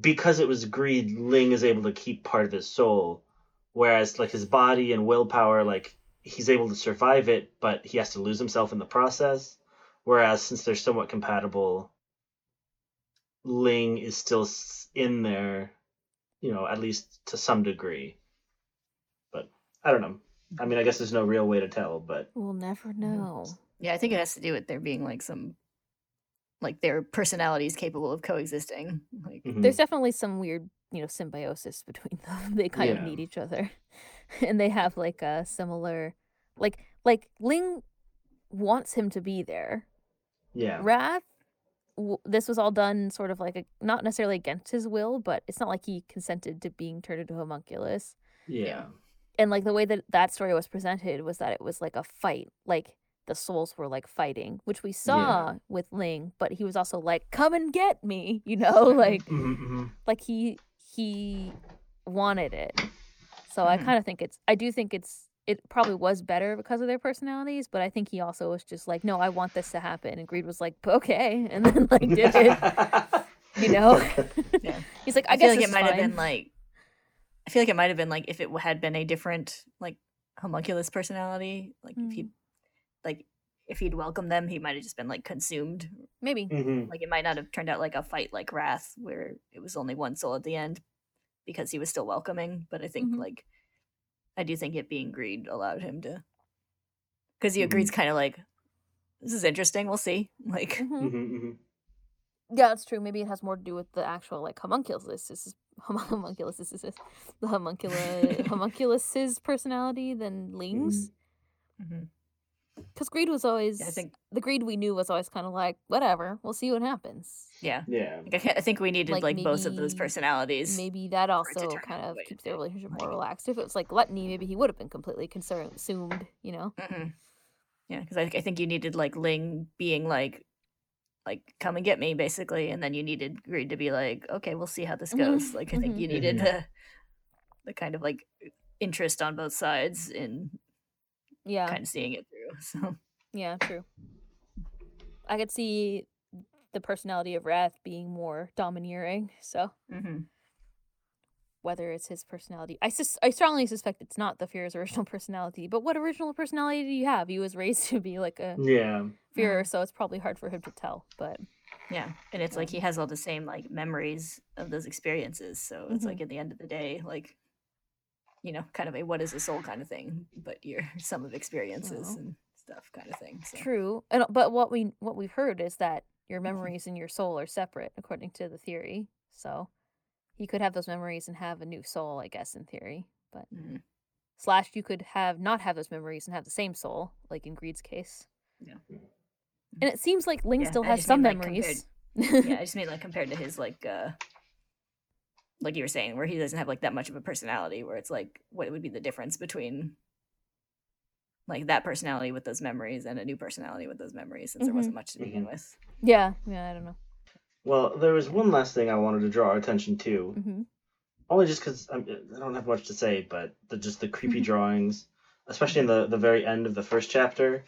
because it was greed, Ling is able to keep part of his soul, whereas like his body and willpower, like he's able to survive it, but he has to lose himself in the process. Whereas since they're somewhat compatible, Ling is still in there, you know, at least to some degree. But I don't know. I mean, I guess there's no real way to tell, but We'll never know. Yeah, I think it has to do with there being like some, like their personalities capable of coexisting. Like, mhm. There's definitely some weird, you know, symbiosis between them. They kind of need each other, and they have like a similar, like like Ling wants him to be there. yeah, Wrath, w- this was all done sort of like a, not necessarily against his will, but it's not like he consented to being turned into a homunculus. yeah, And like the way that that story was presented was that it was like a fight, like the souls were like fighting, which we saw with Ling, but he was also like, "Come and get me," you know, like Mhm, mhm. like he he wanted it. So I Mhm. kind of think it's I do think it's it probably was better because of their personalities, but I think he also was just like, no, I want this to happen, and Greed was like, okay, and then like did it. You know, Yeah. he's like, I, I, guess like it might have been like, I feel like it might have been like if it had been a different like homunculus personality, like if he, like if he'd welcomed them, he might have just been like consumed. maybe. Mhm. Like it might not have turned out like a fight like Wrath, where it was only one soul at the end, because he was still welcoming. But I think Mhm. like, I do think it being greed allowed him to, because he Mhm. agrees kind of like, this is interesting. We'll see. Like, Mhm. Mhm, mhm. Yeah, that's true. Maybe it has more to do with the actual like homunculus. This is hom- homunculus. This is the homunculus homunculus's personality than Ling's. mhm. Because Greed was always, I think the Greed we knew was always kind of like, whatever, we'll see what happens. yeah. Yeah. Like, I I think we needed Like, like, both of those personalities. Maybe that also kind of the way it keeps their relationship more relaxed. If it was like Gluttony, maybe he would have been completely concerned, assumed, you know? hmm Yeah, because I, I think you needed like Ling being like, like come and get me basically, and then you needed Greed to be like, okay, we'll see how this Mhm, goes. Like I think mhm. you needed Mhm. the the kind of like interest on both sides in Yeah. kind of seeing it through. So Yeah, true. I could see the personality of Wrath being more domineering. So mhm. whether it's his personality, I sus- I strongly suspect it's not the Fuhrer's original personality. But what original personality do you have? He was raised to be like a Yeah. Fear, so it's probably hard for him to tell. But yeah, and it's like he has all the same like memories of those experiences. So it's Mhm. like at the end of the day, like you know, kind of a what is a soul kind of thing, but your sum of experiences Well. and stuff kind of thing. So. true. And but what we what we've heard is that your memories and your soul are separate, according to the theory. So you could have those memories and have a new soul, I guess, in theory. But Mhm. slash you could have not have those memories and have the same soul like in greed's case Yeah. and it seems like ling Yeah, still has some mean, like, memories yeah, I just mean like compared to his like uh like you were saying, where he doesn't have like that much of a personality, where it's like what would be the difference between like that personality with those memories and a new personality with those memories since there wasn't much to begin with. yeah yeah i don't know Well, there was one last thing I wanted to draw our attention to. hmm only just because I don't have much to say, but the, just the creepy Mhm. drawings, especially in the the very end of the first chapter.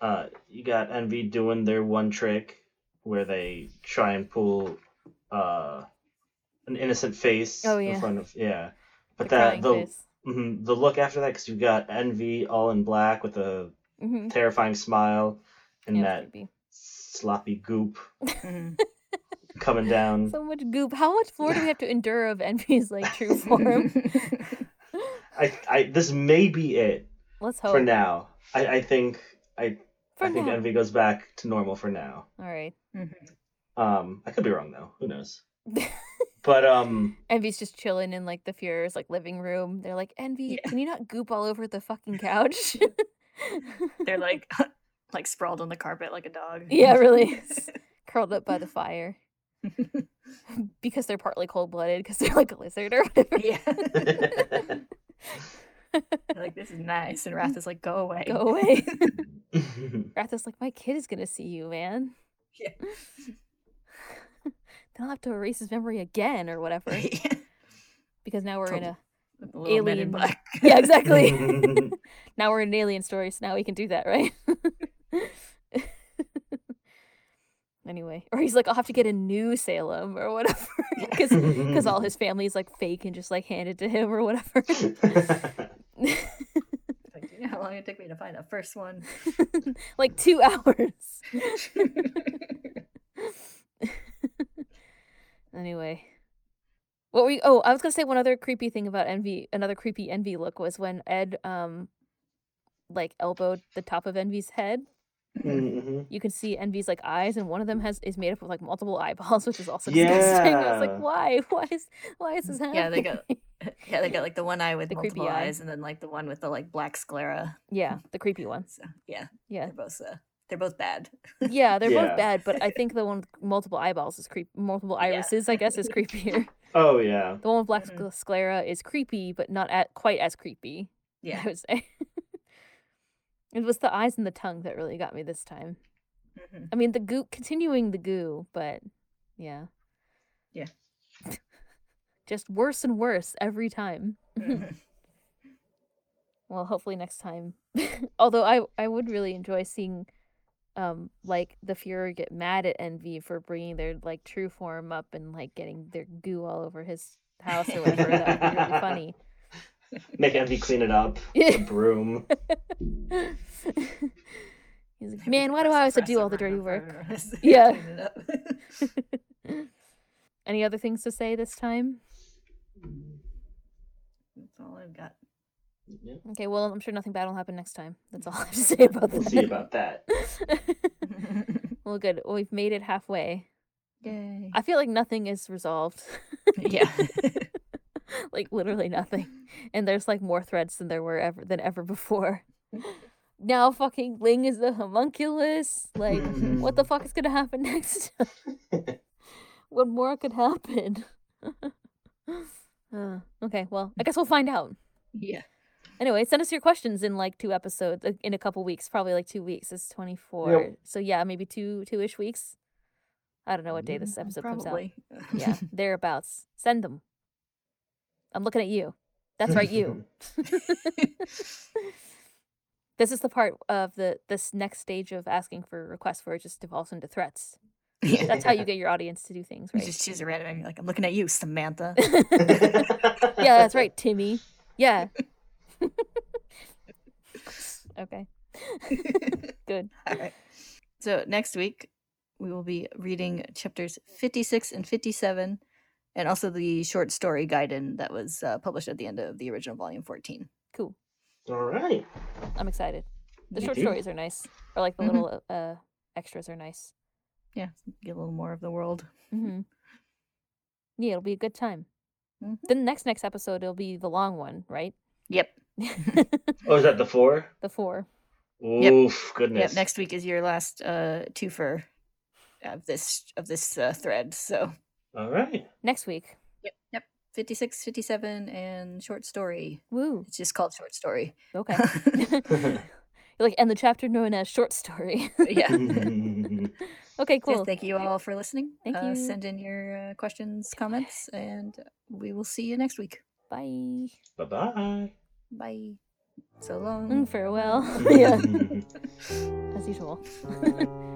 Uh, you got Envy doing their one trick where they try and pull uh, an innocent face Oh, in yeah. front of yeah, but the that the face mhm, the look after that because you got Envy all in black with a hmm terrifying smile and yeah, that creepy. sloppy goop Mhm. coming down. so much goop how much more do we have to endure of envy's like true form I, I this may be it let's hope for now. I, I think I For I think. Envy goes back to normal for now. all right Mhm. Um, I could be wrong though. Who knows? But um, envy's just chilling in like the Fuhrer's like living room they're like envy Yeah. can you not goop all over the fucking couch They're like like sprawled on the carpet like a dog. yeah really curled up by the fire because they're partly cold blooded because they're like a lizard or whatever. yeah. Like this is nice, and Wrath is like, go away. Go away. Wrath is like, my kid is gonna see you, man. Yeah. Then I'll have to erase his memory again or whatever. Yeah. Because now we're in a With the little men in Alien- black. yeah, exactly. now we're in an alien story, so now we can do that, right? anyway, or he's like, I'll have to get a new Selim or whatever, because because all his family's like fake and just like handed to him or whatever. Like, do you know how long it took me to find the first one? like two hours. Anyway. What were you, oh, I was gonna say one other creepy thing about Envy another creepy Envy look was when Ed um like elbowed the top of Envy's head. Mhm. You can see Envy's like eyes and one of them has is made up of like multiple eyeballs, which is also disgusting. I was like, why? Why is why is this happening? Yeah, they got- yeah, they got like the one eye with The creepy multiple eye. eyes, and then like the one with the like black sclera. yeah, the creepy one. So yeah, Yeah. they're both uh, they're both bad. Yeah, they're Yeah. both bad, but I think the one with multiple eyeballs is creep multiple Yeah. irises, I guess, is creepier. Oh yeah. The one with black Mhm. sclera is creepy, but not at, quite as creepy. Yeah, I would say. it was the eyes and the tongue that really got me this time. Mhm. I mean, the goo continuing the goo, but yeah, Yeah. just worse and worse every time. Mhm. Well, hopefully next time. Although I I would really enjoy seeing um like the Fuhrer get mad at Envy for bringing their like true form up and like getting their goo all over his house or whatever. that would be really funny. Make Envy clean it up. with a broom. He's like, man, why do I always have to do all the dirty work? yeah. Yeah. Any other things to say this time? That's all I've got. Yeah, Okay, well, I'm sure nothing bad will happen next time. That's all I have to say about we'll that. see about that. well, good. Well, we've made it halfway. Yay. I feel like nothing is resolved. yeah. like literally nothing. And there's like more threads than there were ever than ever before. now fucking Ling is the homunculus. Like, what the fuck is gonna happen next? what more could happen? Uh, okay, well, I guess we'll find out. Yeah. Anyway, send us your questions in like two episodes in a couple weeks, probably like two weeks. It's twenty four. So yeah, maybe two two ish weeks. I don't know what day this mm, episode comes out. Yeah, thereabouts. Send them. I'm looking at you. That's right, you. this is the part of the this next stage of asking for requests where it just devolves into threats. yeah. That's how you get your audience to do things, You right? just choose a random like, I'm looking at you, Samantha. yeah, that's right, Timmy. Yeah. okay. Good. All right. So next week we will be reading chapters 56 and 57, and also the short story guidance that was uh, published at the end of the original volume 14. Cool. All right. I'm excited. The Me short too. stories are nice, or like the Mhm. little uh extras are nice. Yeah, get a little more of the world. hmm Yeah, it'll be a good time. Mhm. Then the next next episode it'll be the long one, right? Yep. Oh, is that the four? the four. Oof, goodness. Yep. Next week is your last uh, twofer of this of this uh, thread. So All right. Next week. yep, yep. 56, 57, and short story. Woo. It's just called short story. Okay. like and the chapter known as short story. yeah. okay, So, cool. thank you all for listening. Thank Uh, you. Send in your uh, questions, comments, and we will see you next week. Bye. bye bye. Bye. So long. Mm, farewell. yeah, as usual.